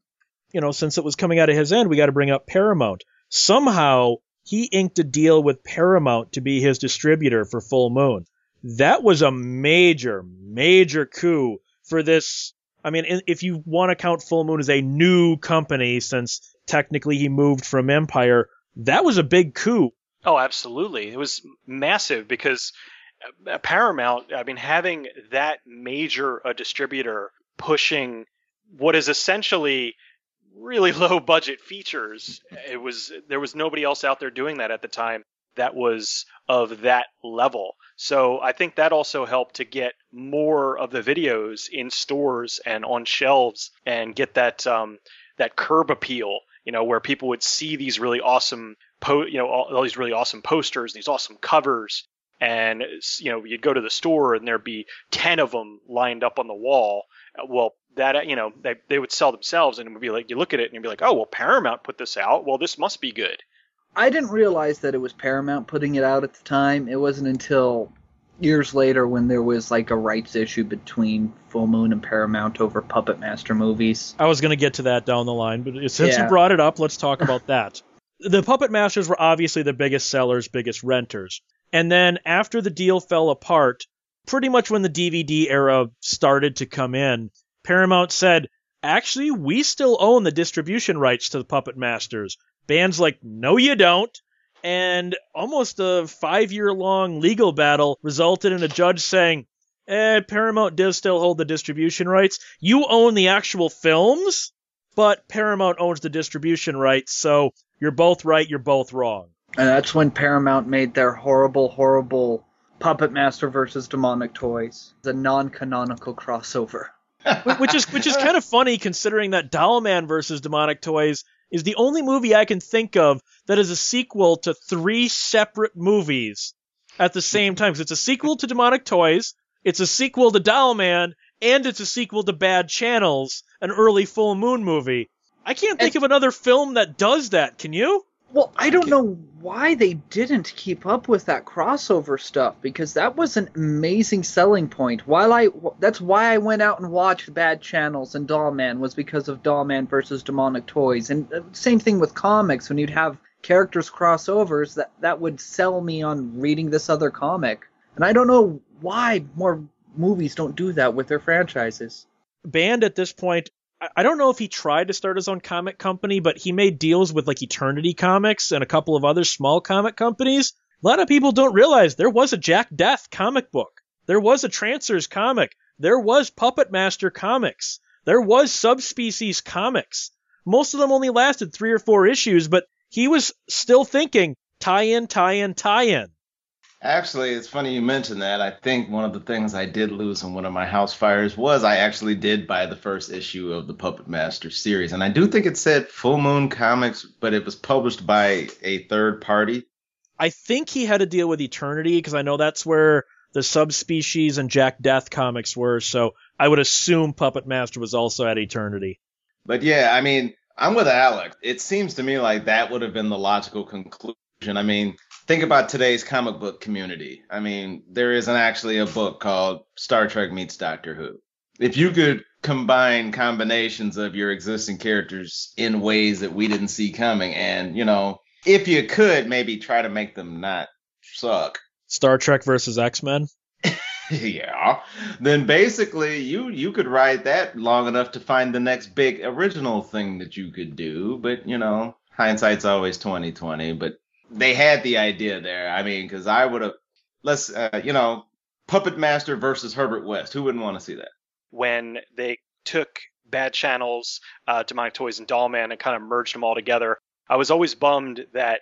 [SPEAKER 1] you know, since it was coming out of his end, we got to bring up Paramount. Somehow he inked a deal with Paramount to be his distributor for Full Moon. That was a major, major coup for this. I mean, if you want to count Full Moon as a new company, since technically he moved from Empire, that was a big coup.
[SPEAKER 4] Oh, absolutely. It was massive because uh, Paramount, I mean, having that major a distributor pushing what is essentially really low budget features, it was there was nobody else out there doing that at the time that was of that level. So I think that also helped to get more of the videos in stores and on shelves and get that um, that curb appeal, you know, where people would see these really awesome po- you know, all, all these really awesome posters, these awesome covers, and you know, you'd go to the store and there'd be ten of them lined up on the wall. Uh, Well, that you know, they they would sell themselves, and it would be like you look at it and you'd be like, oh, well, Paramount put this out. Well, this must be good.
[SPEAKER 2] I didn't realize that it was Paramount putting it out at the time. It wasn't until years later when there was like a rights issue between Full Moon and Paramount over Puppet Master movies.
[SPEAKER 1] I was going to get to that down the line, but since
[SPEAKER 2] Yeah.
[SPEAKER 1] you brought it up, let's talk about that. The Puppet Masters were obviously the biggest sellers, biggest renters. And then after the deal fell apart, pretty much when the DVD era started to come in, Paramount said, actually, we still own the distribution rights to the Puppet Masters. Band's like, no, you don't. And almost a five year long legal battle resulted in a judge saying, eh, Paramount does still hold the distribution rights. You own the actual films, but Paramount owns the distribution rights, so you're both right, you're both wrong.
[SPEAKER 2] And that's when Paramount made their horrible, horrible Puppet Master versus Demonic Toys, the non-canonical crossover.
[SPEAKER 1] Which is which is kind of funny considering that Dollman versus Demonic Toys is the only movie I can think of that is a sequel to three separate movies at the same time. 'Cause it's a sequel to Demonic Toys, it's a sequel to Doll Man, and it's a sequel to Bad Channels, an early Full Moon movie. I can't think of another film that does that. Can you?
[SPEAKER 2] Well, I don't know why they didn't keep up with that crossover stuff because that was an amazing selling point. While I that's why I went out and watched Bad Channels and Dollman was because of Dollman versus Demonic Toys. And uh, same thing with comics when you'd have characters crossovers that that would sell me on reading this other comic. And I don't know why more movies don't do that with their franchises.
[SPEAKER 1] Band at this point, I- don't know if he tried to start his own comic company, but he made deals with like Eternity Comics and a couple of other small comic companies. A lot of people don't realize there was a Jack Deth comic book. There was a Trancers comic. There was Puppet Master comics. There was Subspecies comics. Most of them only lasted three or four issues, but he was still thinking tie in, tie in, tie in.
[SPEAKER 3] Actually, it's funny you mentioned that. I think one of the things I did lose in one of my house fires was I actually did buy the first issue of the Puppet Master series. And I do think it said Full Moon Comics, but it was published by a third party.
[SPEAKER 1] I think he had a deal with Eternity because I know that's where the subspecies and Jack Deth comics were. So I would assume Puppet Master was also at Eternity.
[SPEAKER 3] But yeah, I mean, I'm with Alex. It seems to me like that would have been the logical conclusion. I mean, think about today's comic book community. I mean, there isn't actually a book called Star Trek Meets Doctor Who. if you could combine combinations of your existing characters in ways that we didn't see coming, and you know, if you could maybe try to make them not suck.
[SPEAKER 1] Star Trek versus X Men.
[SPEAKER 3] yeah. Then basically you you could ride that long enough to find the next big original thing that you could do, but you know, hindsight's always 2020, but they had the idea there. I mean, cuz I would have let's uh, you know, Puppet Master versus Herbert West. Who wouldn't want to see that?
[SPEAKER 4] When they took Bad Channels, uh, Demonic Toys, and Dollman and kind of merged them all together, I was always bummed that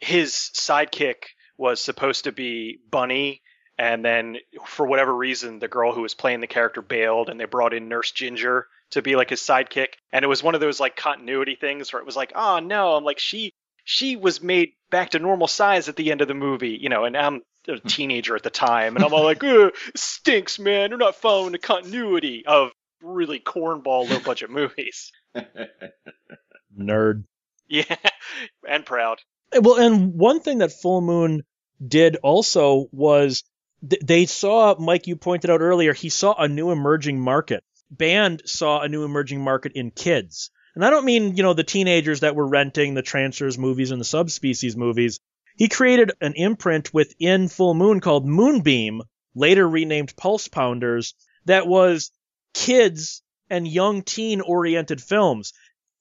[SPEAKER 4] his sidekick was supposed to be Bunny and then for whatever reason the girl who was playing the character bailed and they brought in nurse ginger to be like his sidekick and it was one of those like continuity things where it was like oh no i'm like she she was made back to normal size at the end of the movie you know and i'm a
[SPEAKER 3] Hmm.
[SPEAKER 4] teenager at the time and i'm all like stinks man they're not following the continuity of really cornball low budget movies
[SPEAKER 1] Nerd.
[SPEAKER 4] yeah and proud
[SPEAKER 1] Well, and one thing that Full Moon did also was th- they saw, Mike, you pointed out earlier, he saw a new emerging market. Band saw a new emerging market in kids. And I don't mean, you know, the teenagers that were renting the Trancers movies and the Subspecies movies. He created an imprint within Full Moon called Moonbeam, later renamed Pulse Pounders, that was kids and young teen oriented films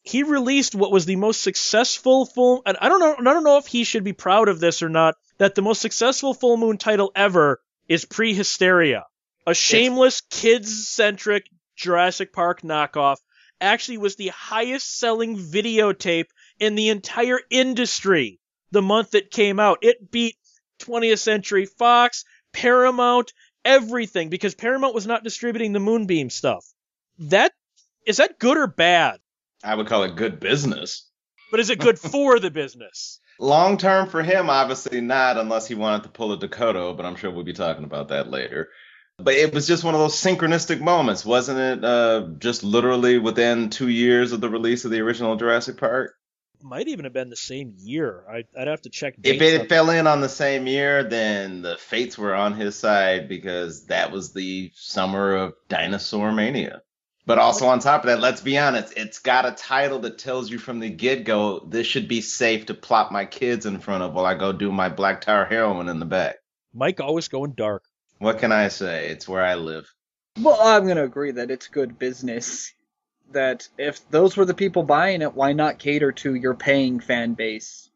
[SPEAKER 1] he released what was the most successful full and I don't know I don't know if he should be proud of this or not that the most successful full moon title ever is Prehysteria. A shameless kids centric Jurassic Park knockoff actually was the highest selling videotape in the entire industry the month it came out. It beat 20th Century Fox, Paramount, everything because Paramount was not distributing the Moonbeam stuff. That is that good or bad?
[SPEAKER 3] I would call it good business.
[SPEAKER 1] But is it good for the business?
[SPEAKER 3] Long term for him, obviously not, unless he wanted to pull a DeCoteau, but I'm sure we'll be talking about that later. But it was just one of those synchronistic moments, wasn't it? Uh, just literally within two years of the release of the original Jurassic Park.
[SPEAKER 1] Might even have been the same year. I, I'd have to check.
[SPEAKER 3] If it
[SPEAKER 1] on-
[SPEAKER 3] fell in on the same year, then the fates were on his side because that was the summer of Dinosaur Mania. But also on top of that, let's be honest, it's got a title that tells you from the get go this should be safe to plop my kids in front of while I go do my black tar heroin in the back.
[SPEAKER 1] Mike always going dark.
[SPEAKER 3] What can I say? It's where I live.
[SPEAKER 2] Well, I'm going to agree that it's good business. That if those were the people buying it, why not cater to your paying fan base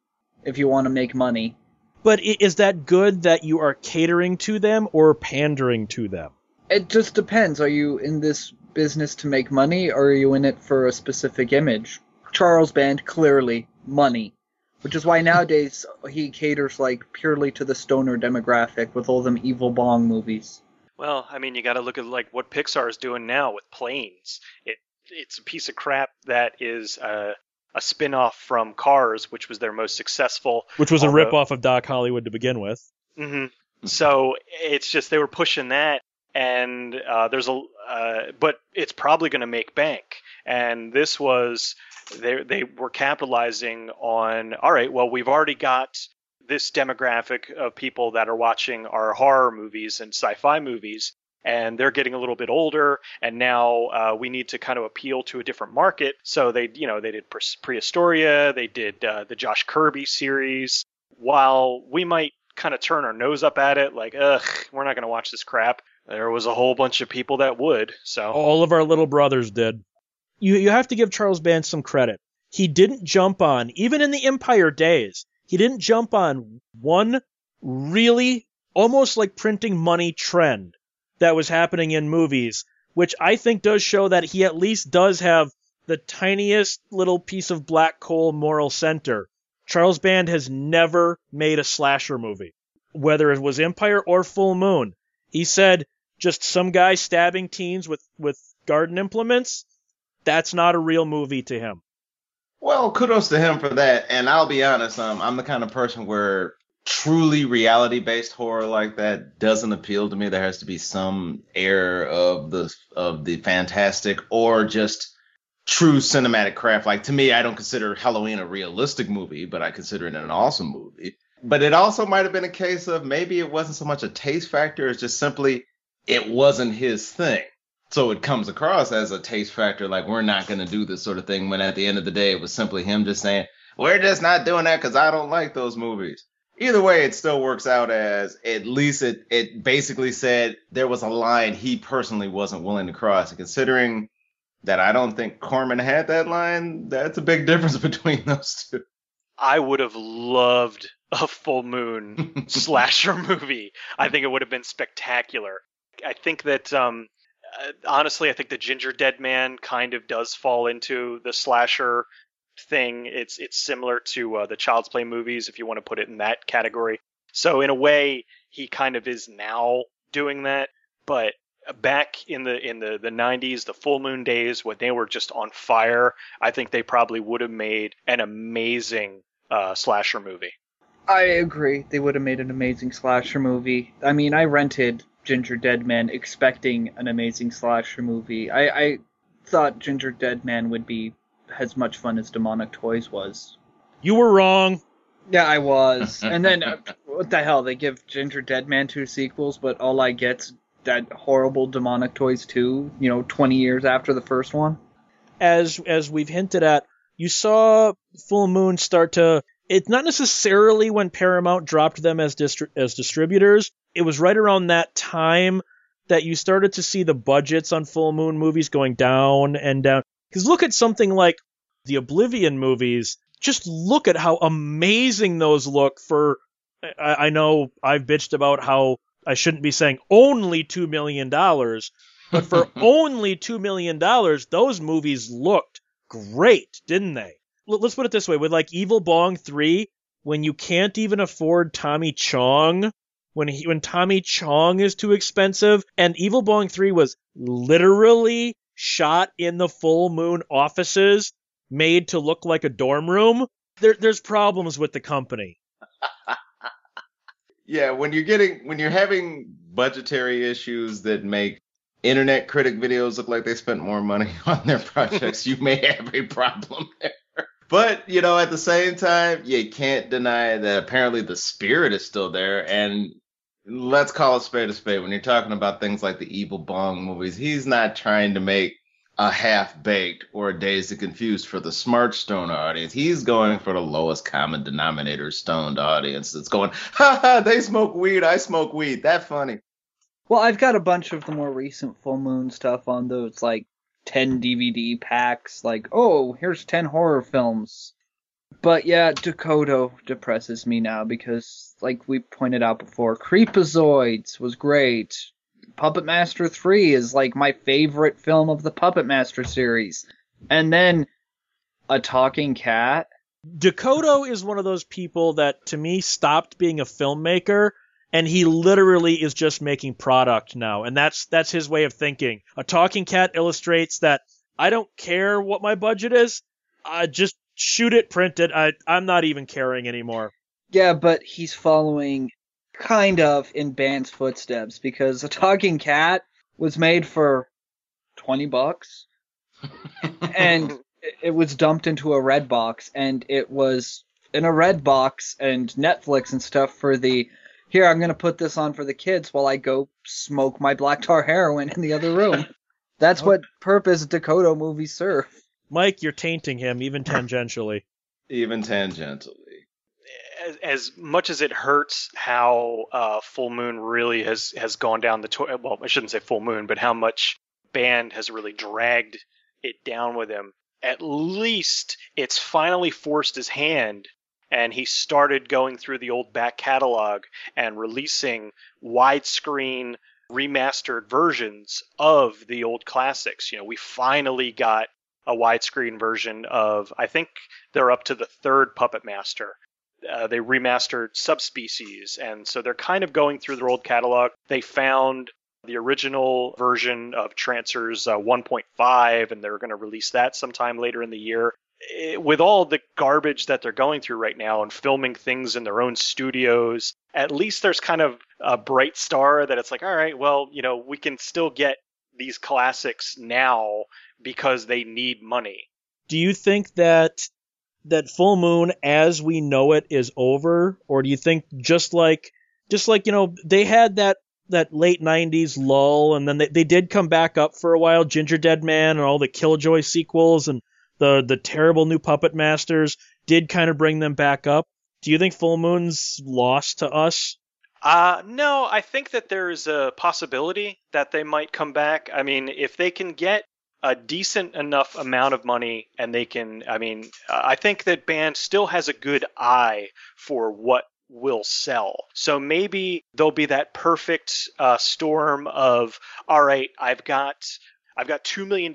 [SPEAKER 2] if you want to make money?
[SPEAKER 1] But is that good that you are catering to them or pandering to them?
[SPEAKER 2] It just depends. Are you in this business to make money or are you in it for a specific image? Charles Band, clearly, money. Which is why nowadays he caters like purely to the stoner demographic with all them evil bong movies.
[SPEAKER 4] Well, I mean, you got to look at like what Pixar is doing now with planes. It it's a piece of crap that is uh, a spin-off from Cars, which was their most successful.
[SPEAKER 1] Which was a
[SPEAKER 4] Although-
[SPEAKER 1] rip off of Doc Hollywood to begin with.
[SPEAKER 4] hmm So it's just they were pushing that, and uh, there's a uh, but it's probably going to make bank. And this was they they were capitalizing on. All right, well we've already got this demographic of people that are watching our horror movies and sci-fi movies. And they're getting a little bit older, and now uh, we need to kind of appeal to a different market. So they, you know, they did Pre- Prehysteria, they did uh, the Josh Kirby series. While we might kind of turn our nose up at it, like, ugh, we're not going to watch this crap. There was a whole bunch of people that would. So
[SPEAKER 1] All of our little brothers did. You you have to give Charles Band some credit. He didn't jump on, even in the Empire days, he didn't jump on one really almost like printing money trend that was happening in movies, which I think does show that he at least does have the tiniest little piece of black coal moral center. Charles Band has never made a slasher movie, whether it was Empire or Full Moon. He said just some guy stabbing teens with, with garden implements. That's not a real movie to him.
[SPEAKER 3] Well, kudos to him for that. And I'll be honest, um, I'm the kind of person where truly reality based horror like that doesn't appeal to me. There has to be some air of the of the fantastic or just true cinematic craft. Like to me, I don't consider Halloween a realistic movie, but I consider it an awesome movie. But it also might have been a case of maybe it wasn't so much a taste factor, it's just simply it wasn't his thing. So it comes across as a taste factor, like we're not going to do this sort of thing. When at the end of the day, it was simply him just saying, "We're just not doing that because I don't like those movies." Either way, it still works out as at least it it basically said there was a line he personally wasn't willing to cross. And considering that I don't think Corman had that line, that's a big difference between those two.
[SPEAKER 4] I would have loved a full moon slasher movie. I think it would have been spectacular. I think that um, uh, honestly, I think the Ginger Dead Man kind of does fall into the slasher thing. It's it's similar to uh, the Child's Play movies, if you want to put it in that category. So in a way, he kind of is now doing that. But back in the in the the 90s, the Full Moon days, when they were just on fire, I think they probably would have made an amazing uh, slasher movie.
[SPEAKER 2] I agree. They would have made an amazing slasher movie. I mean, I rented Ginger Dead Man expecting an amazing slasher movie. I, I thought Ginger Dead Man would be as much fun as Demonic Toys was.
[SPEAKER 1] You were wrong.
[SPEAKER 2] Yeah, I was. and then uh, what the hell? They give Ginger Dead Man two sequels, but all I get's that horrible Demonic Toys 2, you know, 20 years after the first one.
[SPEAKER 1] As as we've hinted at, you saw Full Moon start to it's not necessarily when Paramount dropped them as distri- as distributors. It was right around that time that you started to see the budgets on Full Moon movies going down and down. Because look at something like the Oblivion movies. Just look at how amazing those look for. I, I know I've bitched about how I shouldn't be saying only two million dollars, but for only two million dollars, those movies looked great, didn't they? Let's put it this way. With like Evil Bong 3 when you can't even afford Tommy Chong when he when Tommy Chong is too expensive and Evil Bong 3 was literally shot in the full moon offices made to look like a dorm room there, there's problems with the company.
[SPEAKER 3] Yeah when you're getting when you're having budgetary issues that make internet critic videos look like they spent more money on their projects you may have a problem there but you know, at the same time, you can't deny that apparently the spirit is still there. And let's call a spade a spade. When you're talking about things like the Evil Bong movies, he's not trying to make a half baked or a Dazed and Confused for the smart stone audience. He's going for the lowest common denominator stoned audience that's going, ha ha, they smoke weed, I smoke weed. That funny.
[SPEAKER 2] Well, I've got a bunch of the more recent full moon stuff on those like 10 DVD packs, like, oh, here's 10 horror films. But yeah, DeCoteau depresses me now because, like we pointed out before, Creepozoids was great. Puppet Master 3 is like my favorite film of the Puppet Master series. And then a talking cat.
[SPEAKER 1] DeCoteau is one of those people that to me stopped being a filmmaker and he literally is just making product now. And that's that's his way of thinking. A talking cat illustrates that i don't care what my budget is. I just shoot it print it. I, i'm not even caring anymore.
[SPEAKER 2] Yeah but he's following kind of in band's footsteps because a talking cat was made for 20 bucks. And it was dumped into a red box and it was in a red box and netflix and stuff for the here I'm gonna put this on for the kids while I go smoke my black tar heroin in the other room. That's what purpose DeCoteau movies serve.
[SPEAKER 1] Mike, you're tainting him even tangentially.
[SPEAKER 3] even tangentially.
[SPEAKER 4] As, as, much as it hurts how uh, Full Moon really has has gone down the to- well, I shouldn't say Full Moon, but how much Band has really dragged it down with him. At least it's finally forced his hand and he started going through the old back catalog and releasing widescreen remastered versions of the old classics. You know, we finally got a widescreen version of, I think they're up to the third Puppet Master. Uh, they remastered Subspecies, and so they're kind of going through their old catalog. They found the original version of Trancers uh, 1.5, and they're going to release that sometime later in the year. Eh, with all the garbage that they're going through right now and filming things in their own studios, at least there's kind of a bright star that it's like, all right, well, you know, we can still get these classics now because they need money.
[SPEAKER 1] Do you think that that full moon as we know it is over or do you think just like just like you know they had that that late 90s lull and then they, they did come back up for a while ginger dead man and all the killjoy sequels and the the terrible new puppet masters did kind of bring them back up do you think full moon's lost to us
[SPEAKER 4] Uh, no, I think that there's a possibility that they might come back. I mean, if they can get a decent enough amount of money and they can, I mean, I think that band still has a good eye for what will sell. So maybe there'll be that perfect uh, storm of, all right, I've got I've got $2 million,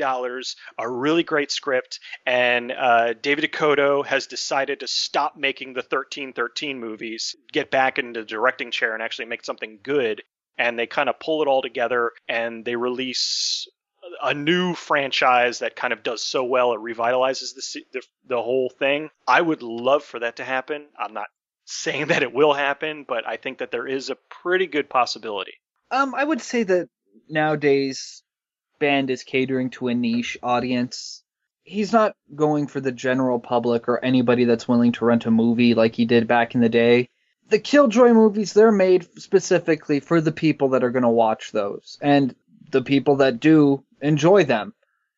[SPEAKER 4] a really great script, and uh, David DeCoteau has decided to stop making the 1313 movies, get back into the directing chair, and actually make something good. And they kind of pull it all together and they release a new franchise that kind of does so well it revitalizes the, the the whole thing. I would love for that to happen. I'm not saying that it will happen, but I think that there is a pretty good possibility.
[SPEAKER 2] Um, I would say that nowadays band is catering to a niche audience. He's not going for the general public or anybody that's willing to rent a movie like he did back in the day. The Killjoy movies, they're made specifically for the people that are going to watch those. And the people that do enjoy them.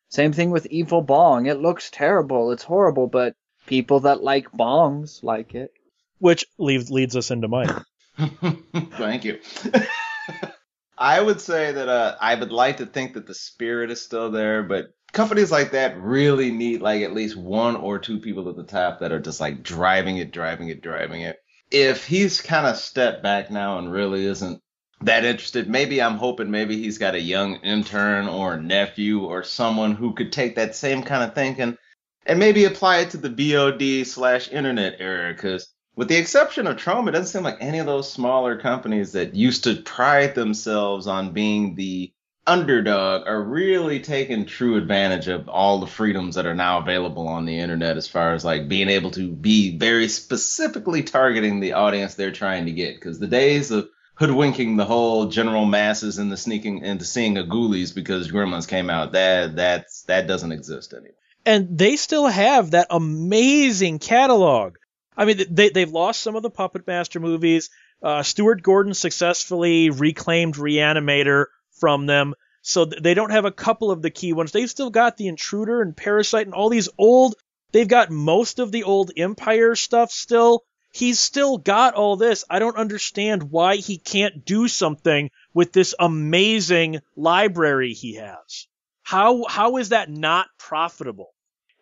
[SPEAKER 2] Same thing with Evil Bong. It looks terrible. It's horrible, but people that like bongs like it.
[SPEAKER 1] which leads leads us into mine
[SPEAKER 3] Thank you. I would say that uh, I would like to think that the spirit is still there, but companies like that really need like at least one or two people at the top that are just like driving it, driving it, driving it. If he's kind of stepped back now and really isn't that interested, maybe I'm hoping maybe he's got a young intern or nephew or someone who could take that same kind of thinking and maybe apply it to the VOD slash internet era because with the exception of Troma, it doesn't seem like any of those smaller companies that used to pride themselves on being the underdog are really taking true advantage of all the freedoms that are now available on the internet as far as like being able to be very specifically targeting the audience they're trying to get because the days of hoodwinking the whole general masses into sneaking into seeing a ghoulies because gremlins came out that that's that doesn't exist anymore
[SPEAKER 1] and they still have that amazing catalog. I mean, they they've lost some of the Puppet Master movies. Uh, Stuart Gordon successfully reclaimed Reanimator from them, so th- they don't have a couple of the key ones. They've still got the Intruder and Parasite and all these old. They've got most of the old Empire stuff still. He's still got all this. I don't understand why he can't do something with this amazing library he has. How how is that not profitable?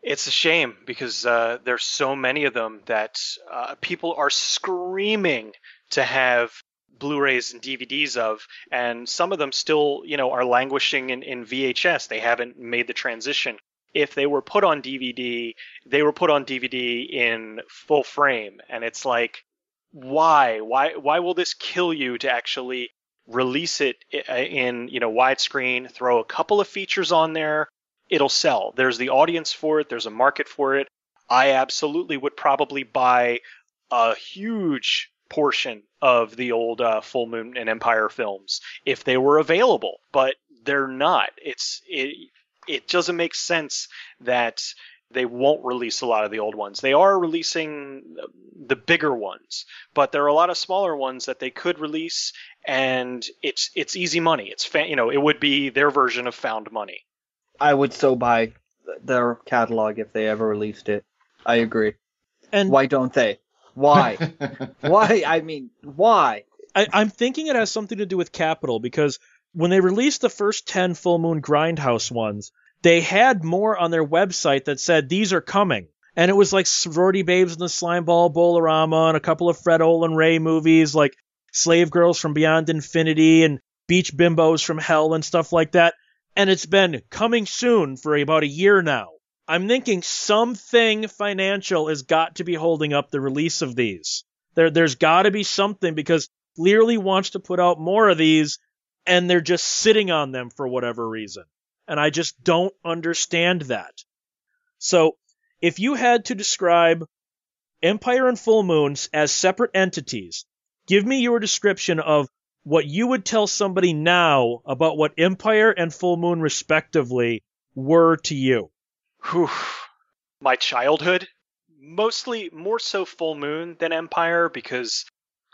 [SPEAKER 4] It's a shame because uh, there's so many of them that uh, people are screaming to have Blu-rays and DVDs of, and some of them still, you know, are languishing in, in VHS. They haven't made the transition. If they were put on DVD, they were put on DVD in full frame, and it's like, why? Why? Why will this kill you to actually release it in, you know, widescreen? Throw a couple of features on there, it'll sell. There's the audience for it, there's a market for it. I absolutely would probably buy a huge portion of the old uh, Full Moon and Empire films if they were available, but they're not. It's it it doesn't make sense that they won't release a lot of the old ones. They are releasing the bigger ones, but there are a lot of smaller ones that they could release, and it's it's easy money. It's fa- you know it would be their version of found money.
[SPEAKER 2] I would so buy their catalog if they ever released it. I agree.
[SPEAKER 1] And
[SPEAKER 2] Why don't they? Why? why? I mean, why?
[SPEAKER 1] I, I'm thinking it has something to do with capital because when they released the first 10 Full Moon Grindhouse ones, they had more on their website that said these are coming. And it was like Sorority Babes and the Slime Ball Bolorama and a couple of Fred Olen Ray movies like Slave Girls from Beyond Infinity and Beach Bimbos from Hell and stuff like that. And it's been coming soon for about a year now. I'm thinking something financial has got to be holding up the release of these. There, there's got to be something because Clearly wants to put out more of these and they're just sitting on them for whatever reason. And I just don't understand that. So, if you had to describe Empire and Full Moons as separate entities, give me your description of what you would tell somebody now about what Empire and Full Moon respectively were to you.
[SPEAKER 4] Whew. My childhood, mostly more so Full Moon than Empire because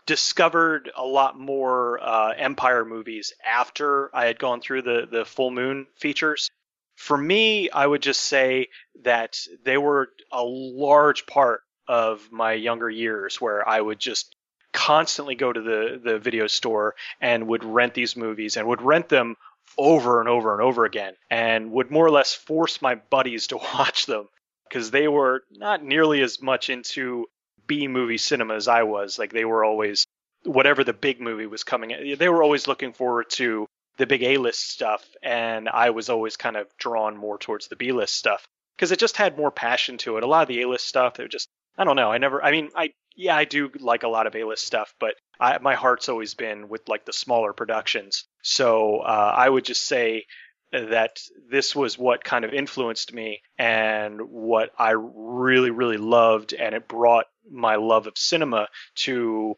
[SPEAKER 4] discovered a lot more uh, Empire movies after I had gone through the the full moon features. For me, I would just say that they were a large part of my younger years where I would just constantly go to the the video store and would rent these movies and would rent them over and over and over again and would more or less force my buddies to watch them because they were not nearly as much into B movie cinema as I was. Like they were always whatever the big movie was coming. They were always looking forward to the big A list stuff, and I was always kind of drawn more towards the B list stuff because it just had more passion to it. A lot of the A list stuff, they were just I don't know. I never. I mean, I yeah, I do like a lot of A list stuff, but I, my heart's always been with like the smaller productions. So uh, I would just say that this was what kind of influenced me and what I really, really loved, and it brought my love of cinema to,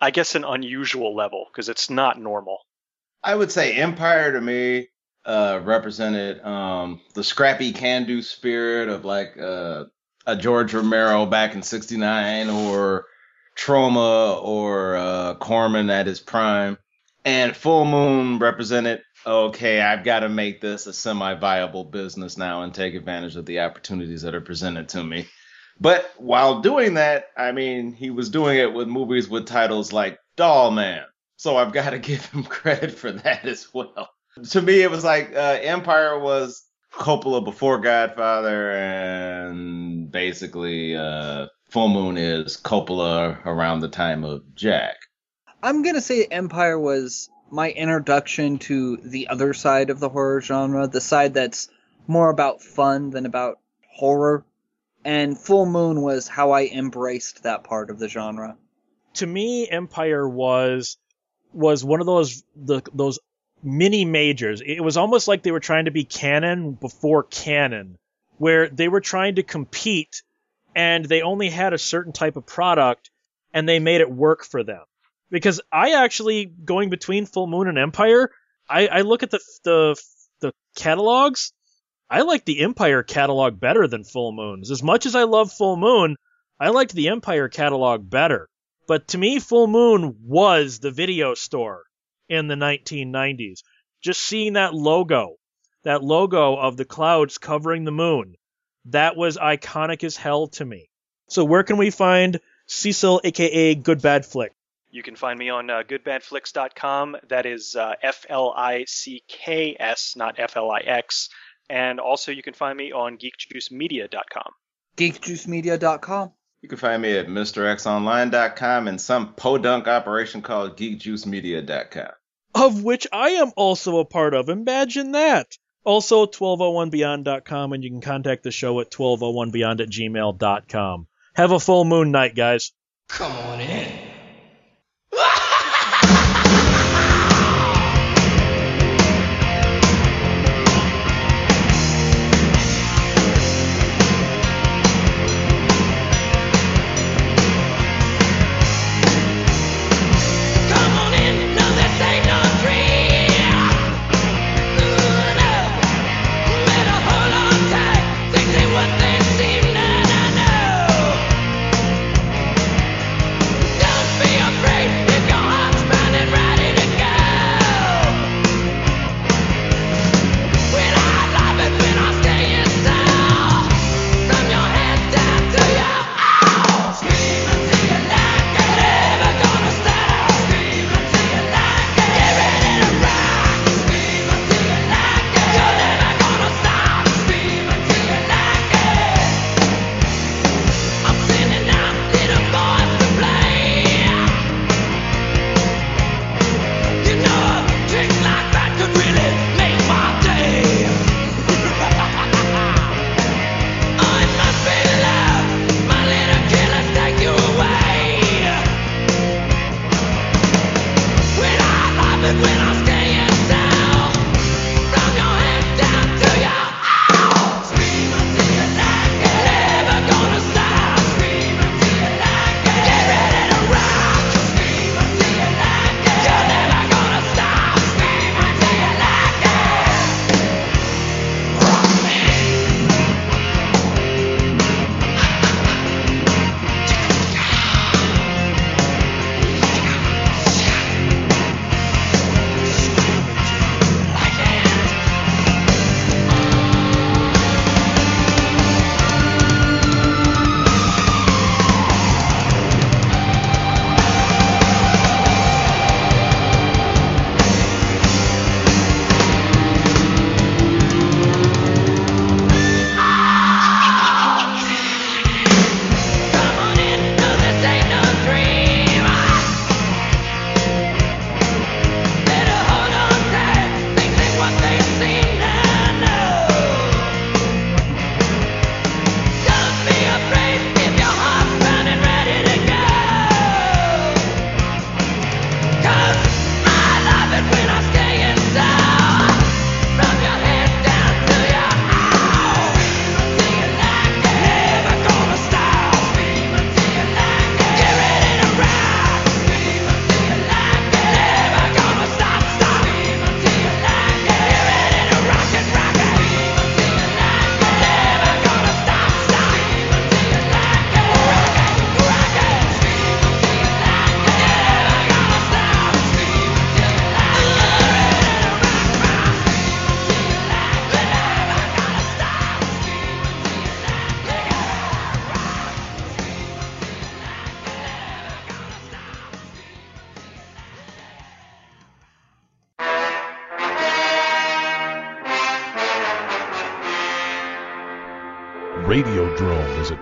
[SPEAKER 4] I guess, an unusual level because it's not normal.
[SPEAKER 3] I would say Empire to me uh, represented um, the scrappy can-do spirit of like uh, a George Romero back in '69, or Troma or uh, Corman at his prime, and Full Moon represented okay, I've got to make this a semi-viable business now and take advantage of the opportunities that are presented to me. But while doing that, I mean, he was doing it with movies with titles like Doll Man. So I've got to give him credit for that as well. To me, it was like uh, Empire was Coppola before Godfather, and basically uh, Full Moon is Coppola around the time of Jack.
[SPEAKER 2] I'm gonna say Empire was my introduction to the other side of the horror genre, the side that's more about fun than about horror. And Full Moon was how I embraced that part of the genre.
[SPEAKER 1] To me, Empire was was one of those the, those mini majors. It was almost like they were trying to be Cannon before Cannon, where they were trying to compete and they only had a certain type of product and they made it work for them. Because I actually, going between Full Moon and Empire, I, I look at the, the, the catalogs. I like the Empire catalog better than Full Moon's. As much as I love Full Moon, I liked the Empire catalog better. But to me, Full Moon was the video store in the 1990s. Just seeing that logo, that logo of the clouds covering the moon, that was iconic as hell to me. So where can we find Cecil, aka Good Bad Flick?
[SPEAKER 4] You can find me on uh, goodbadflicks.com. That is uh, F L I C K S, not F L I X. And also, you can find me on geekjuicemedia.com.
[SPEAKER 2] Geekjuicemedia.com.
[SPEAKER 3] You can find me at MrXOnline.com and some podunk operation called GeekJuiceMedia.com.
[SPEAKER 1] Of which I am also a part of. Imagine that. Also, 1201beyond.com, and you can contact the show at 1201beyond at gmail.com. Have a full moon night, guys.
[SPEAKER 6] Come on in.